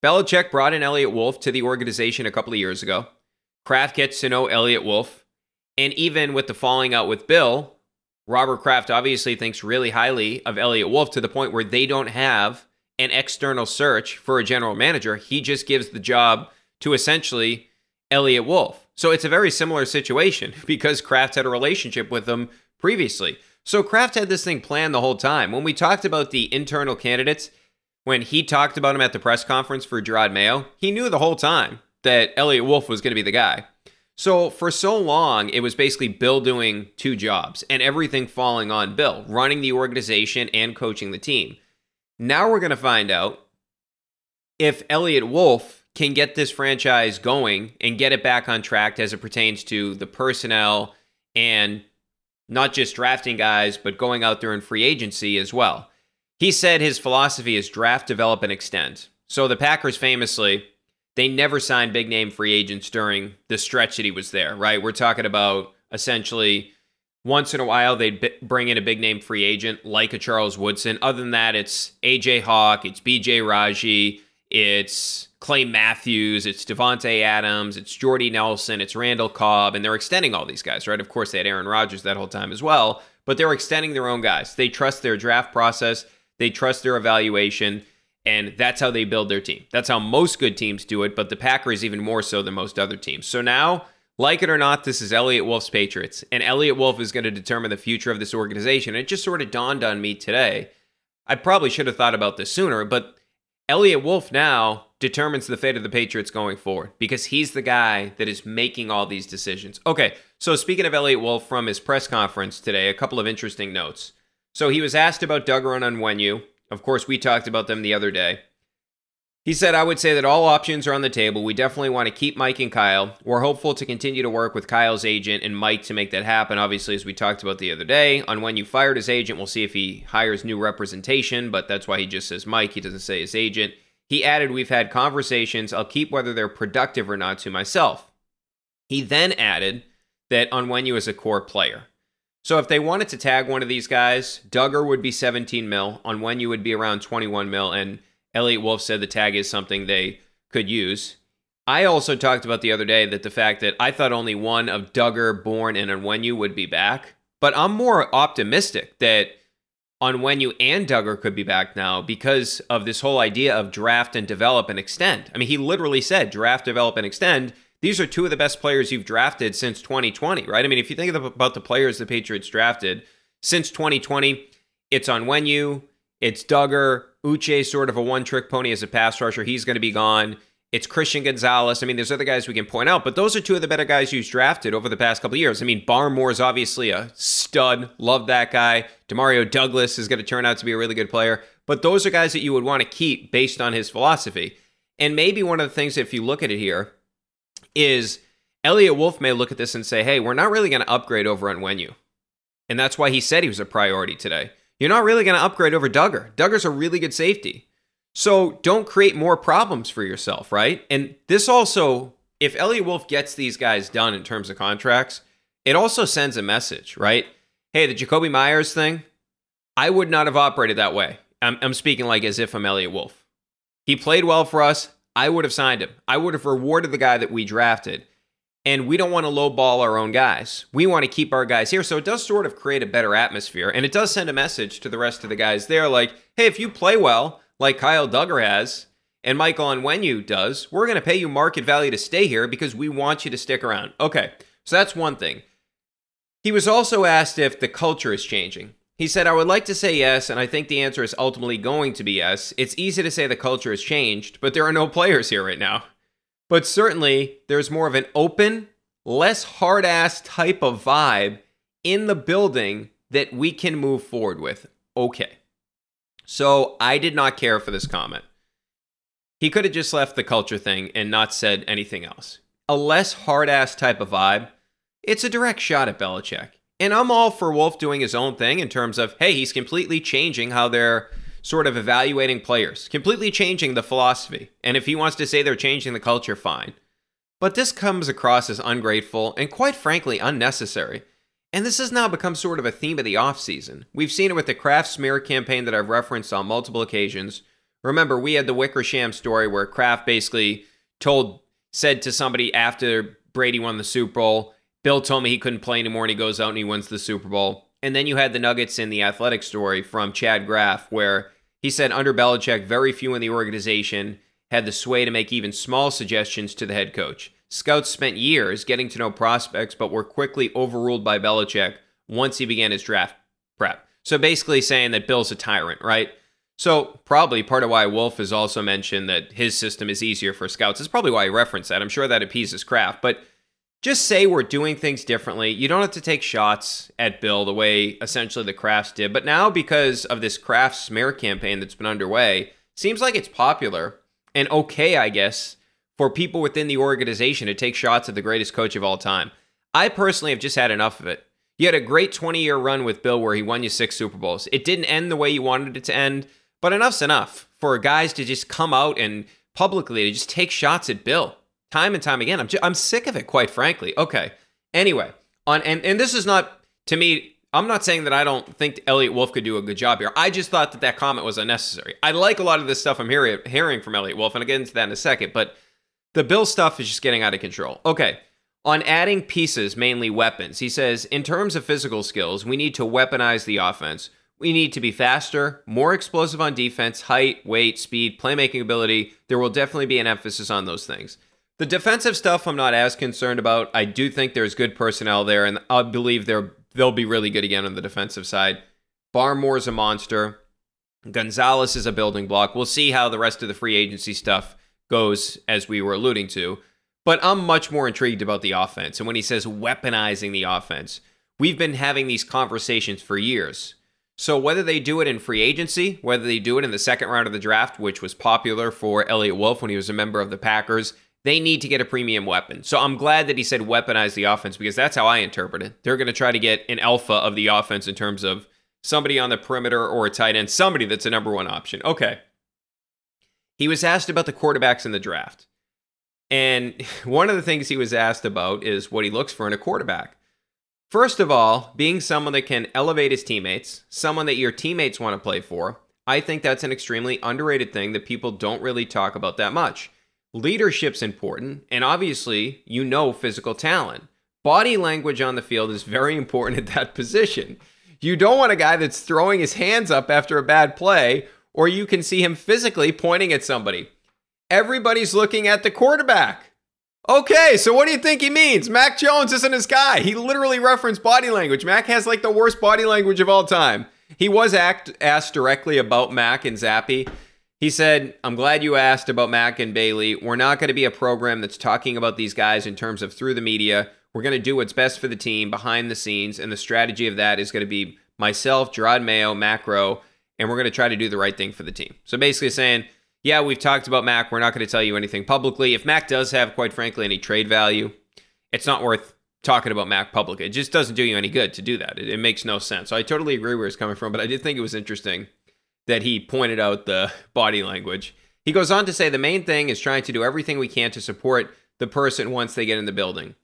Belichick brought in Eliot Wolf to the organization a couple of years ago. Kraft gets to know Eliot Wolf. And even with the falling out with Bill, Robert Kraft obviously thinks really highly of Eliot Wolf to the point where they don't have an external search for a general manager. He just gives the job to essentially Eliot Wolf. So it's a very similar situation <laughs> because Kraft had a relationship with them previously. So Kraft had this thing planned the whole time. When we talked about the internal candidates, when he talked about him at the press conference for Jerod Mayo, he knew the whole time that Eliot Wolf was going to be the guy. So for so long, it was basically Bill doing two jobs and everything falling on Bill, running the organization and coaching the team. Now we're going to find out if Eliot Wolf can get this franchise going and get it back on track as it pertains to the personnel and not just drafting guys, but going out there in free agency as well. He said his philosophy is draft, develop, and extend. So the Packers famously, they never signed big name free agents during the stretch that he was there, right? We're talking about essentially once in a while they'd bring in a big name free agent like a Charles Woodson. Other than that, it's AJ Hawk, it's BJ Raji, it's Clay Matthews, it's Davante Adams, it's Jordy Nelson, it's Randall Cobb, and they're extending all these guys, right? Of course, they had Aaron Rodgers that whole time as well, but they're extending their own guys. They trust their draft process, they trust their evaluation, and that's how they build their team. That's how most good teams do it, but the Packers even more so than most other teams. So now, like it or not, this is Eliot Wolf's Patriots, and Eliot Wolf is going to determine the future of this organization. It just sort of dawned on me today. I probably should have thought about this sooner, but Eliot Wolf now determines the fate of the Patriots going forward because he's the guy that is making all these decisions. Okay, so speaking of Eliot Wolf from his press conference today, a couple of interesting notes. So he was asked about Dugger and Onwenu. Of course, we talked about them the other day. He said, I would say that all options are on the table. We definitely want to keep Mike and Kyle. We're hopeful to continue to work with Kyle's agent and Mike to make that happen. Obviously, as we talked about the other day, Onwenu fired his agent, we'll see if he hires new representation, but that's why he just says Mike. He doesn't say his agent. He added, We've had conversations. I'll keep whether they're productive or not to myself. He then added that Onwenu is a core player. So if they wanted to tag one of these guys, Dugger would be 17 mil, Onwenu would be around 21 mil, and Eliot Wolf said the tag is something they could use. I also talked about the other day that the fact that I thought only one of Dugger, Bourne, and Onwenu would be back, but I'm more optimistic that Onwenu and Dugger could be back now because of this whole idea of draft and develop and extend. I mean, he literally said draft, develop, and extend. These are two of the best players you've drafted since 2020, right? I mean, if you think about the players the Patriots drafted since 2020, it's Onwenu, it's Dugger, Uche sort of a one trick pony as a pass rusher. He's going to be gone. It's Christian Gonzalez. I mean, there's other guys we can point out, but those are two of the better guys who's drafted over the past couple of years. I mean, Barmore is obviously a stud. Love that guy. Demario Douglas is going to turn out to be a really good player. But those are guys that you would want to keep based on his philosophy. And maybe one of the things, if you look at it here, is Eliot Wolf may look at this and say, hey, we're not really going to upgrade over Onwenu. And that's why he said he was a priority today. You're not really going to upgrade over Dugger. Dugger's a really good safety. So don't create more problems for yourself, right? And this also, if Eliot Wolf gets these guys done in terms of contracts, it also sends a message, right? Hey, the Jacoby Meyers thing, I would not have operated that way. I'm, I'm speaking like as if I'm Eliot Wolf. He played well for us. I would have signed him. I would have rewarded the guy that we drafted. And we don't want to lowball our own guys. We want to keep our guys here. So it does sort of create a better atmosphere. And it does send a message to the rest of the guys there like, hey, if you play well, like Kyle Dugger has, and Michael Onwenu does, we're going to pay you market value to stay here because we want you to stick around. Okay, so that's one thing. He was also asked if the culture is changing. He said, I would like to say yes, and I think the answer is ultimately going to be yes. It's easy to say the culture has changed, but there are no players here right now. But certainly, there's more of an open, less hard ass type of vibe in the building that we can move forward with. Okay. So I did not care for this comment. He could have just left the culture thing and not said anything else. A less hard ass type of vibe, it's a direct shot at Belichick. And I'm all for Wolf doing his own thing in terms of, hey, he's completely changing how they're sort of evaluating players, completely changing the philosophy. And if he wants to say they're changing the culture, fine. But this comes across as ungrateful and quite frankly unnecessary. And this has now become sort of a theme of the offseason. We've seen it with the Kraft smear campaign that I've referenced on multiple occasions. Remember, we had the Wickersham story where Kraft basically told, said to somebody after Brady won the Super Bowl, Bill told me he couldn't play anymore and he goes out and he wins the Super Bowl. And then you had the Nuggets in the athletic story from Chad Graff, where he said under Belichick, very few in the organization had the sway to make even small suggestions to the head coach. Scouts spent years getting to know prospects, but were quickly overruled by Belichick once he began his draft prep. So basically saying that Bill's a tyrant, right? So probably part of why Wolf has also mentioned that his system is easier for scouts is probably why he referenced that. I'm sure that appeases Kraft, but just say we're doing things differently. You don't have to take shots at Bill the way essentially the Krafts did. But now because of this Kraft smear campaign that's been underway, seems like it's popular and okay, I guess, for people within the organization to take shots at the greatest coach of all time. I personally have just had enough of it. You had a great 20 year run with Bill where he won you six Super Bowls. It didn't end the way you wanted it to end, but enough's enough for guys to just come out and publicly to just take shots at Bill time and time again. I'm, just, I'm sick of it, quite frankly. Okay. Anyway, on and, and this is not, to me, I'm not saying that I don't think Eliot Wolf could do a good job here. I just thought that that comment was unnecessary. I like a lot of this stuff I'm hearing, hearing from Eliot Wolf, and I'll get into that in a second, but the Bill stuff is just getting out of control. Okay. On adding pieces, mainly weapons, he says, in terms of physical skills, we need to weaponize the offense. We need to be faster, more explosive on defense, height, weight, speed, playmaking ability. There will definitely be an emphasis on those things. The defensive stuff, I'm not as concerned about. I do think there's good personnel there, and I believe they're, they'll be really good again on the defensive side. Barmore's a monster. Gonzalez is a building block. We'll see how the rest of the free agency stuff goes, as we were alluding to. But I'm much more intrigued about the offense. And when he says weaponizing the offense, we've been having these conversations for years. So whether they do it in free agency, whether they do it in the second round of the draft, which was popular for Eliot Wolf when he was a member of the Packers, they need to get a premium weapon. So I'm glad that he said weaponize the offense because that's how I interpret it. They're going to try to get an alpha of the offense in terms of somebody on the perimeter or a tight end, somebody that's a number one option. Okay. He was asked about the quarterbacks in the draft. And <laughs> one of the things he was asked about is what he looks for in a quarterback. First of all, being someone that can elevate his teammates, someone that your teammates want to play for, I think that's an extremely underrated thing that people don't really talk about that much. Leadership's important, and obviously, you know physical talent. Body language on the field is very important at that <laughs> position. You don't want a guy that's throwing his hands up after a bad play, or you can see him physically pointing at somebody. Everybody's looking at the quarterback. Okay, so what do you think he means? Mac Jones isn't his guy. He literally referenced body language. Mac has like the worst body language of all time. He was act, asked directly about Mac and Zappe. He said, I'm glad you asked about Mac and Bailey. We're not going to be a program that's talking about these guys in terms of through the media. We're going to do what's best for the team behind the scenes. And the strategy of that is going to be myself, Jerod Mayo, Matt Groh, and we're going to try to do the right thing for the team. So basically saying, yeah, we've talked about Mac. We're not going to tell you anything publicly. If Mac does have, quite frankly, any trade value, it's not worth talking about Mac publicly. It just doesn't do you any good to do that. It, it makes no sense. So I totally agree where he's coming from, but I did think it was interesting that he pointed out the <laughs> body language. He goes on to say the main thing is trying to do everything we can to support the person once they get in the building.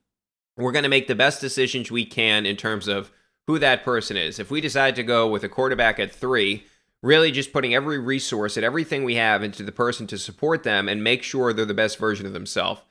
We're going to make the best decisions we can in terms of who that person is. If we decide to go with a quarterback at three, really just putting every resource and everything we have into the person to support them and make sure they're the best version of themselves.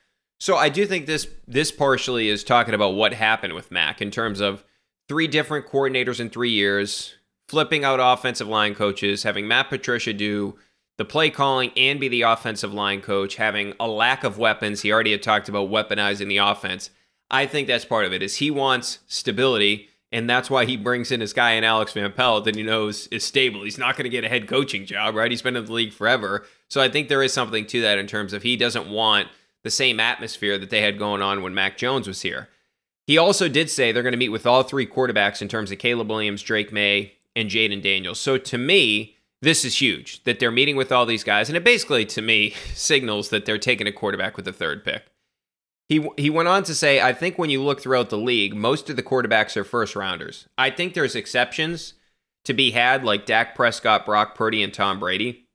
So I do think this this partially is talking about what happened with Mac in terms of three different coordinators in 3 years, flipping out offensive line coaches, having Matt Patricia do the play calling and be the offensive line coach, having a lack of weapons. He already had talked about weaponizing the offense. I think that's part of it. Is he wants stability and that's why he brings in this guy in Alex Van Pelt that he knows is stable. He's not going to get a head coaching job, right? He's been in the league forever. So I think there is something to that in terms of he doesn't want the same atmosphere that they had going on when Mac Jones was here. He also did say they're going to meet with all three quarterbacks in terms of Caleb Williams, Drake Maye, and Jayden Daniels. So to me, this is huge that they're meeting with all these guys. And it basically, to me, <laughs> signals that they're taking a quarterback with the third pick. He he went on to say, I think when you look throughout the league, most of the quarterbacks are first rounders. I think there's exceptions to be had, like Dak Prescott, Brock Purdy, and Tom Brady.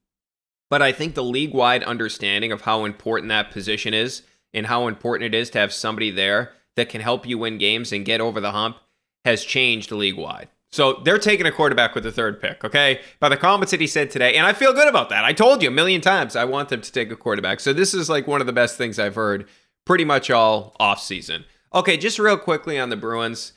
But I think the league wide understanding of how important that position is and how important it is to have somebody there that can help you win games and get over the hump has changed league wide. So they're taking a quarterback with the third pick, okay? By the comments that he said today, and I feel good about that. I told you a million times I want them to take a quarterback. So this is like one of the best things I've heard pretty much all off season. Okay, just real quickly on the Bruins.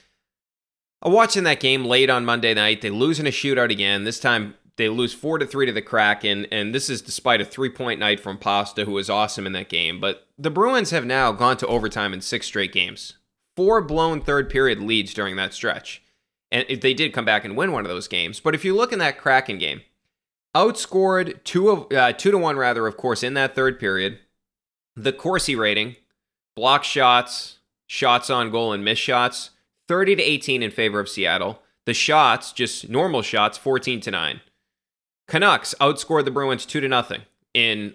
I'm watching that game late on Monday night. They lose in a shootout again. This time they lose four to three to the Kraken, and this is despite a three point night from Pasta, who was awesome in that game. But the Bruins have now gone to overtime in six straight games, four blown third period leads during that stretch, and they did come back and win one of those games. But if you look in that Kraken game, outscored two of uh, two to one rather, of course, in that third period. The Corsi rating, block shots, shots on goal, and missed shots, thirty to eighteen in favor of Seattle. The shots, just normal shots, fourteen to nine. Canucks outscored the Bruins 2 to nothing in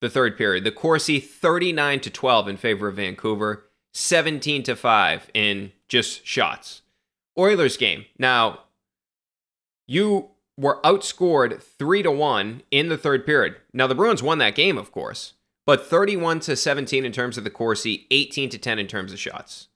the third period. The Corsi 39 to 12 in favor of Vancouver, 17 to 5 in just shots. Oilers game. Now, you were outscored 3 to 1 in the third period. Now the Bruins won that game, of course, but 31 to 17 in terms of the Corsi, 18 to 10 in terms of shots.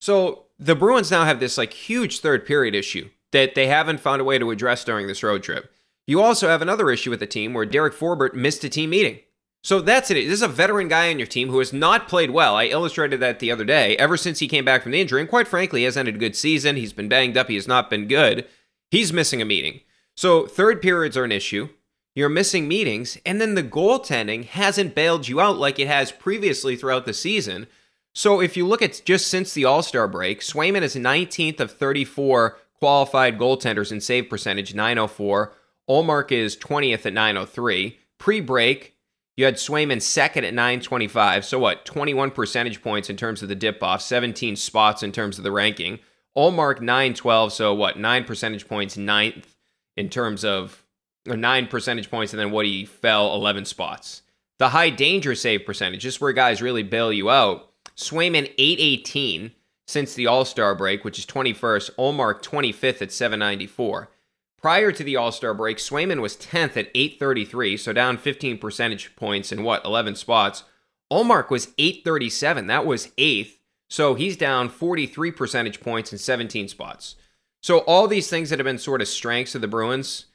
So, the Bruins now have this like huge third period issue that they haven't found a way to address during this road trip. You also have another issue with the team where Derek Forbort missed a team meeting. So that's it. This is a veteran guy on your team who has not played well. I illustrated that the other day. Ever since he came back from the injury, and quite frankly, he has ended a good season. He's been banged up. He has not been good. He's missing a meeting. So third periods are an issue. You're missing meetings, and then the goaltending hasn't bailed you out like it has previously throughout the season. So if you look at just since the All Star break, Swayman is 19th of 34 qualified goaltenders in save percentage, 904. Ullmark is 20th at 903. Pre break, you had Swayman second at 925. So what? 21 percentage points in terms of the dip off, 17 spots in terms of the ranking. Ullmark 912. So what? Nine percentage points, ninth in terms of, nine percentage points, and then what he fell 11 spots. The high danger save percentage, just where guys really bail you out. Swayman 818 since the All Star break, which is 21st. Ullmark 25th at 794. Prior to the All Star break, Swayman was 10th at 833, so down 15 percentage points in what, 11 spots. Ullmark was 837, that was eighth, so he's down 43 percentage points in 17 spots. So all these things that have been sort of strengths of the Bruins,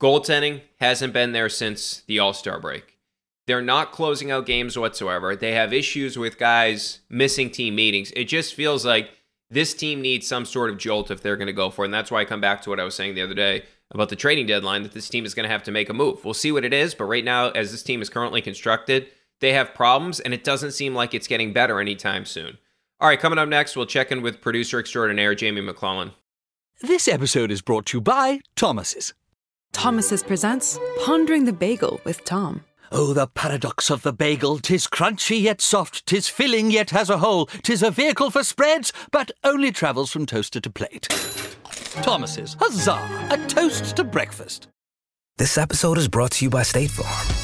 goaltending hasn't been there since the All Star break. They're not closing out games whatsoever. They have issues with guys missing team meetings. It just feels like this team needs some sort of jolt if they're going to go for it. And that's why I come back to what I was saying the other day about the trading deadline that this team is going to have to make a move. We'll see what it is, but right now, as this team is currently constructed, they have problems, and it doesn't seem like it's getting better anytime soon. All right, coming up next, we'll check in with producer extraordinaire Jamie McClellan. This episode is brought to you by Thomas's. Thomas's presents Pondering the Bagel with Tom. Oh, the paradox of the bagel! Tis crunchy yet soft, tis filling yet has a hole, tis a vehicle for spreads, but only travels from toaster to plate. Thomas's, huzzah! A toast to breakfast. This episode is brought to you by State Farm.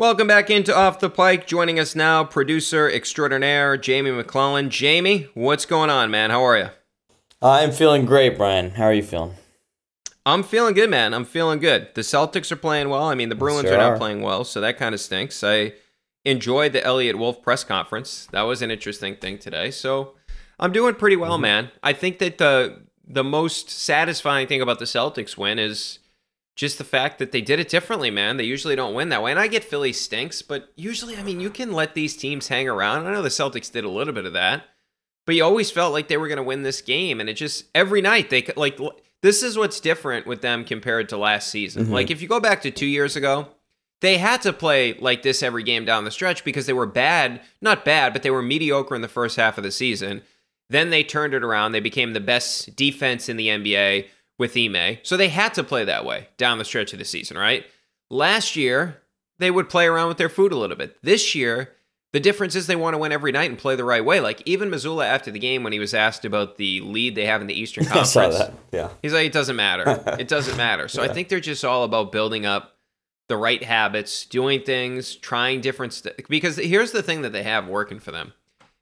Welcome back into Off the Pike. Joining us now, producer extraordinaire Jamie McClellan. Jamie, what's going on, man? How are you? I'm feeling great, Brian. How are you feeling? I'm feeling good, man. I'm feeling good. The Celtics are playing well. I mean, the Bruins Sure are not are. playing well, so that kind of stinks. I enjoyed the Eliot Wolf press conference. That was an interesting thing today. So I'm doing pretty well, Mm-hmm. man. I think that the the most satisfying thing about the Celtics win is just the fact that they did it differently, man. They usually don't win that way. And I get Philly stinks, but usually, I mean, you can let these teams hang around. I know the Celtics did a little bit of that, but you always felt like they were going to win this game. And it just, every night, they could- like, this is what's different with them compared to last season. Mm-hmm. Like, if you go back to two years ago, they had to play like this every game down the stretch because they were bad, not bad, but they were mediocre in the first half of the season. Then they turned it around. They became the best defense in the NBA with Ime. So they had to play that way down the stretch of the season, right? Last year, they would play around with their food a little bit. This year, the difference is they want to win every night and play the right way. Like even Mazzulla after the game, when he was asked about the lead they have in the Eastern <laughs> I Conference, saw that. Yeah. He's like, it doesn't matter. It doesn't <laughs> matter. So I think they're just all about building up the right habits, doing things, trying different stuff. Because here's the thing that they have working for them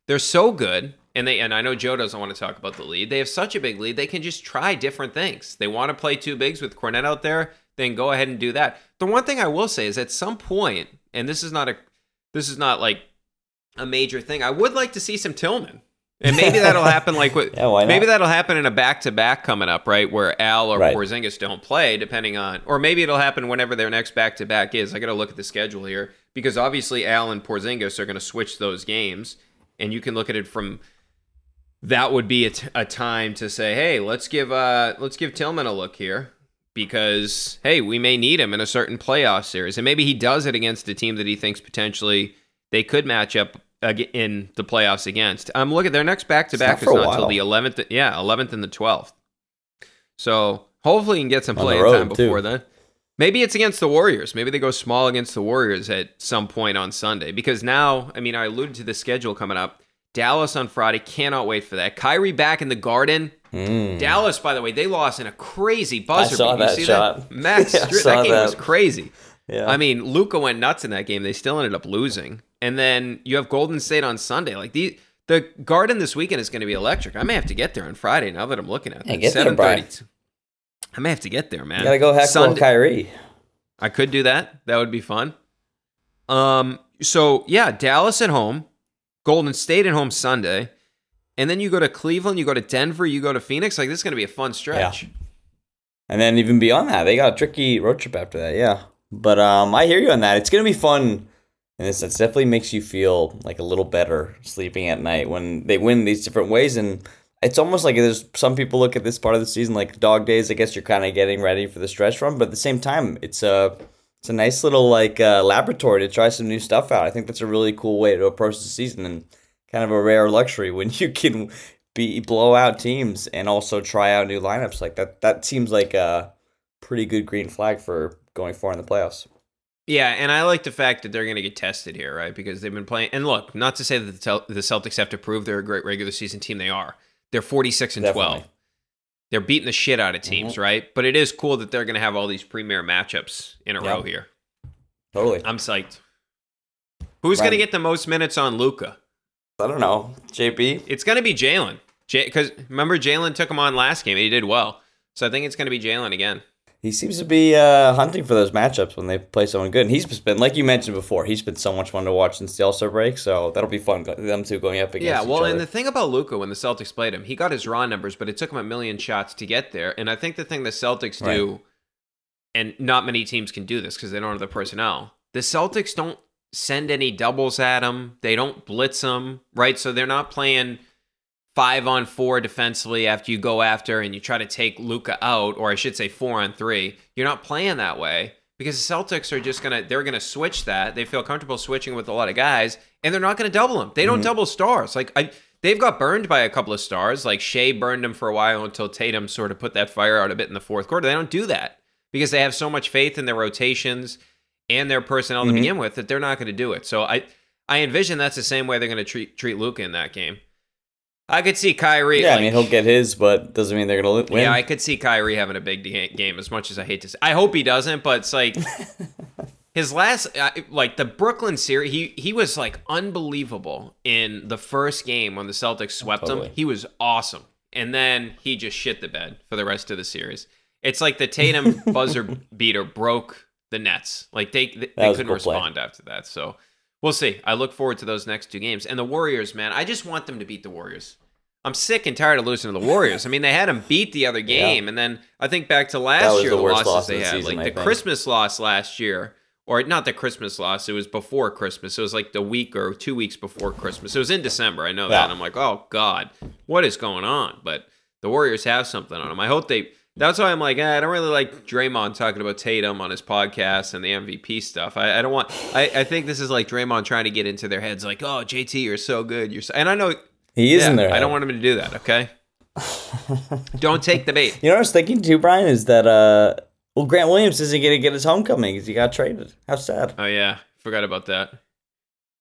they're so good. And they and I know Joe doesn't want to talk about the lead. They have such a big lead, they can just try different things. They want to play two bigs with Kornet out there, then go ahead and do that. The one thing I will say is at some point, and this is not a this is not like a major thing. I would like to see some Tillman. And maybe that'll <laughs> happen like with Yeah, why not? maybe that'll happen in a back to back coming up, right? Where Al or Right. Porzingis don't play, depending on or maybe it'll happen whenever their next back to back is. I gotta look at the schedule here. Because obviously Al and Porzingis are gonna switch those games. And you can look at it from that would be a, t- a time to say, hey, let's give uh let's give Tillman a look here because hey, we may need him in a certain playoff series, and maybe he does it against a team that he thinks potentially they could match up in the playoffs against. Um, look at their next back to back is not until the eleventh. Yeah, eleventh and the twelfth. So hopefully, you can get some playing time before too. then. Maybe it's against the Warriors. Maybe they go small against the Warriors at some point on Sunday. Because now, I mean, I alluded to the schedule coming up. Dallas on Friday. Cannot wait for that. Kyrie back in the Garden. Dallas, by the way, they lost in a crazy buzzer. Hmm. saw beat. You that see shot. That? <laughs> Max, Yeah, I saw that game was crazy. Yeah. I mean, Luka went nuts in that game. They still ended up losing. And then you have Golden State on Sunday. Like the the Garden this weekend is going to be electric. I may have to get there on Friday now that I'm looking at it. There, Brian. I may have to get there, man. You gotta go heckle Sunday- Kyrie. I could do that. That would be fun. Um. So yeah, Dallas at home, Golden State at home Sunday, and then you go to Cleveland, you go to Denver, you go to Phoenix. Like this is going to be a fun stretch. And then even beyond that, they got a tricky road trip after that. Yeah. But um, I hear you on that. It's gonna be fun. And it definitely makes you feel like a little better sleeping at night when they win these different ways. And it's almost like there's some people look at this part of the season like dog days. I guess you're kind of getting ready for the stretch run, but at the same time, it's a it's a nice little like uh, laboratory to try some new stuff out. I think that's a really cool way to approach the season and kind of a rare luxury when <laughs> you can be blow out teams and also try out new lineups like that. That seems like a pretty good green flag for going far in the playoffs. Yeah, and I like the fact that they're going to get tested here, right? Because they've been playing. And look, not to say that the, Celtics have to prove they're a great regular season team. They are. They're 46 and 12. Definitely. They're beating the shit out of teams, mm-hmm. right? But it is cool that they're going to have all these premier matchups in a Yeah. row here. Totally. I'm psyched. Who's going to get the most minutes on Luka? I don't know. JP? It's going to be Jaylen. Because remember, Jaylen took him on last game and he did well. So I think it's going to be Jaylen again. He seems to be uh, hunting for those matchups when they play someone good. And he's been, like you mentioned before, he's been so much fun to watch since the All Star break. So that'll be fun, them two going up against Yeah, well, and the thing about Luka when the Celtics played him, he got his raw numbers, but it took him a million shots to get there. And I think the thing the Celtics do, and not many teams can do this because they don't have the personnel. The Celtics don't send any doubles at him. They don't blitz him, right? So they're not playing five on four defensively after you go after and you try to take Luka out, or I should say four on three. You're not playing that way because the Celtics are just gonna they're gonna switch that. They feel comfortable switching with a lot of guys, and they're not gonna double them. They don't mm-hmm. double stars. Like I they've got burned by a couple of stars. Like Shai burned them for a while until Tatum sort of put that fire out a bit in the fourth quarter. They don't do that because they have so much faith in their rotations and their personnel to mm-hmm. begin with that they're not going to do it. So I I envision that's the same way they're going to treat treat Luka in that game. I could see Kyrie. yeah, I mean, he'll get his, but doesn't mean they're going to win. yeah, I could see Kyrie having a big game. As much as I hate to say, I hope he doesn't. But it's like <laughs> his last, uh, like the Brooklyn series. He he was like unbelievable in the first game when the Celtics swept Totally. him. He was awesome, and then he just shit the bed for the rest of the series. It's like the Tatum <laughs> buzzer beater broke the Nets. Like they they, they couldn't cool play. respond after that. So we'll see. I look forward to those next two games. And the Warriors, man, I just want them to beat the Warriors. I'm sick and tired of losing to the Warriors. I mean, they had them beat the other <laughs> game, and then I think back to last year, the the, losses loss they the had, season, like I the think. Christmas loss last year, or not the Christmas loss. It was before Christmas. It was like the week or two weeks before Christmas. It was in December. I know that. Yeah. And I'm like, oh god, what is going on? But the Warriors have something on them. I hope they. That's why I'm like, eh, I don't really like Draymond talking about Tatum on his podcast and the MVP stuff. I, I don't want. I, I think this is like Draymond trying to get into their heads, like, oh, JT, you're so good. You're so, and I know he is yeah, in there. I don't want him to do that. Okay. <laughs> don't take the bait. You know what I was thinking too, Brian, is that uh, well, Grant Williams isn't going to get his homecoming because he got traded. How sad. Oh yeah, forgot about that.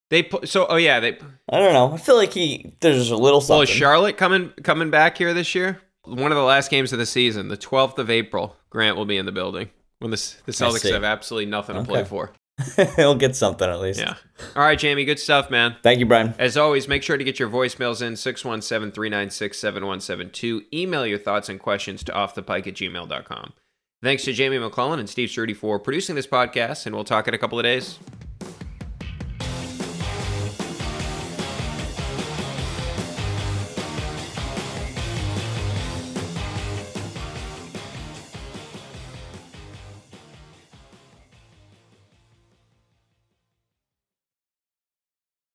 They put so. Oh yeah, they. I don't know. I feel like he there's a little something. Well, is Charlotte coming coming back here this year? One of the last games of the season, the 12th of April. Grant will be in the building when the the Celtics have absolutely nothing to play for. <laughs> He'll get something at least. Yeah. All right, Jamie. Good stuff, man. Thank you, Brian. As always, make sure to get your voicemails in 617 396 7172. Email your thoughts and questions to offthepike at gmail.com. Thanks to Jamie McClellan and Steve Ceruti for producing this podcast, and we'll talk in a couple of days.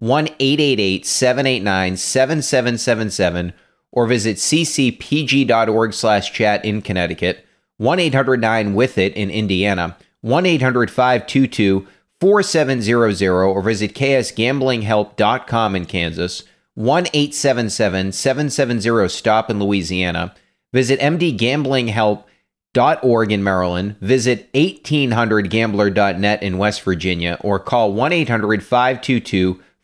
1 888 789 7777 or visit ccpg.org slash chat in Connecticut, 1 800 9 with it in Indiana, 1 800 522 4700 or visit ksgamblinghelp.com in Kansas, 1 877 770 STOP in Louisiana, visit mdgamblinghelp.org in Maryland, visit 1800gambler.net in West Virginia, or call 1 800 522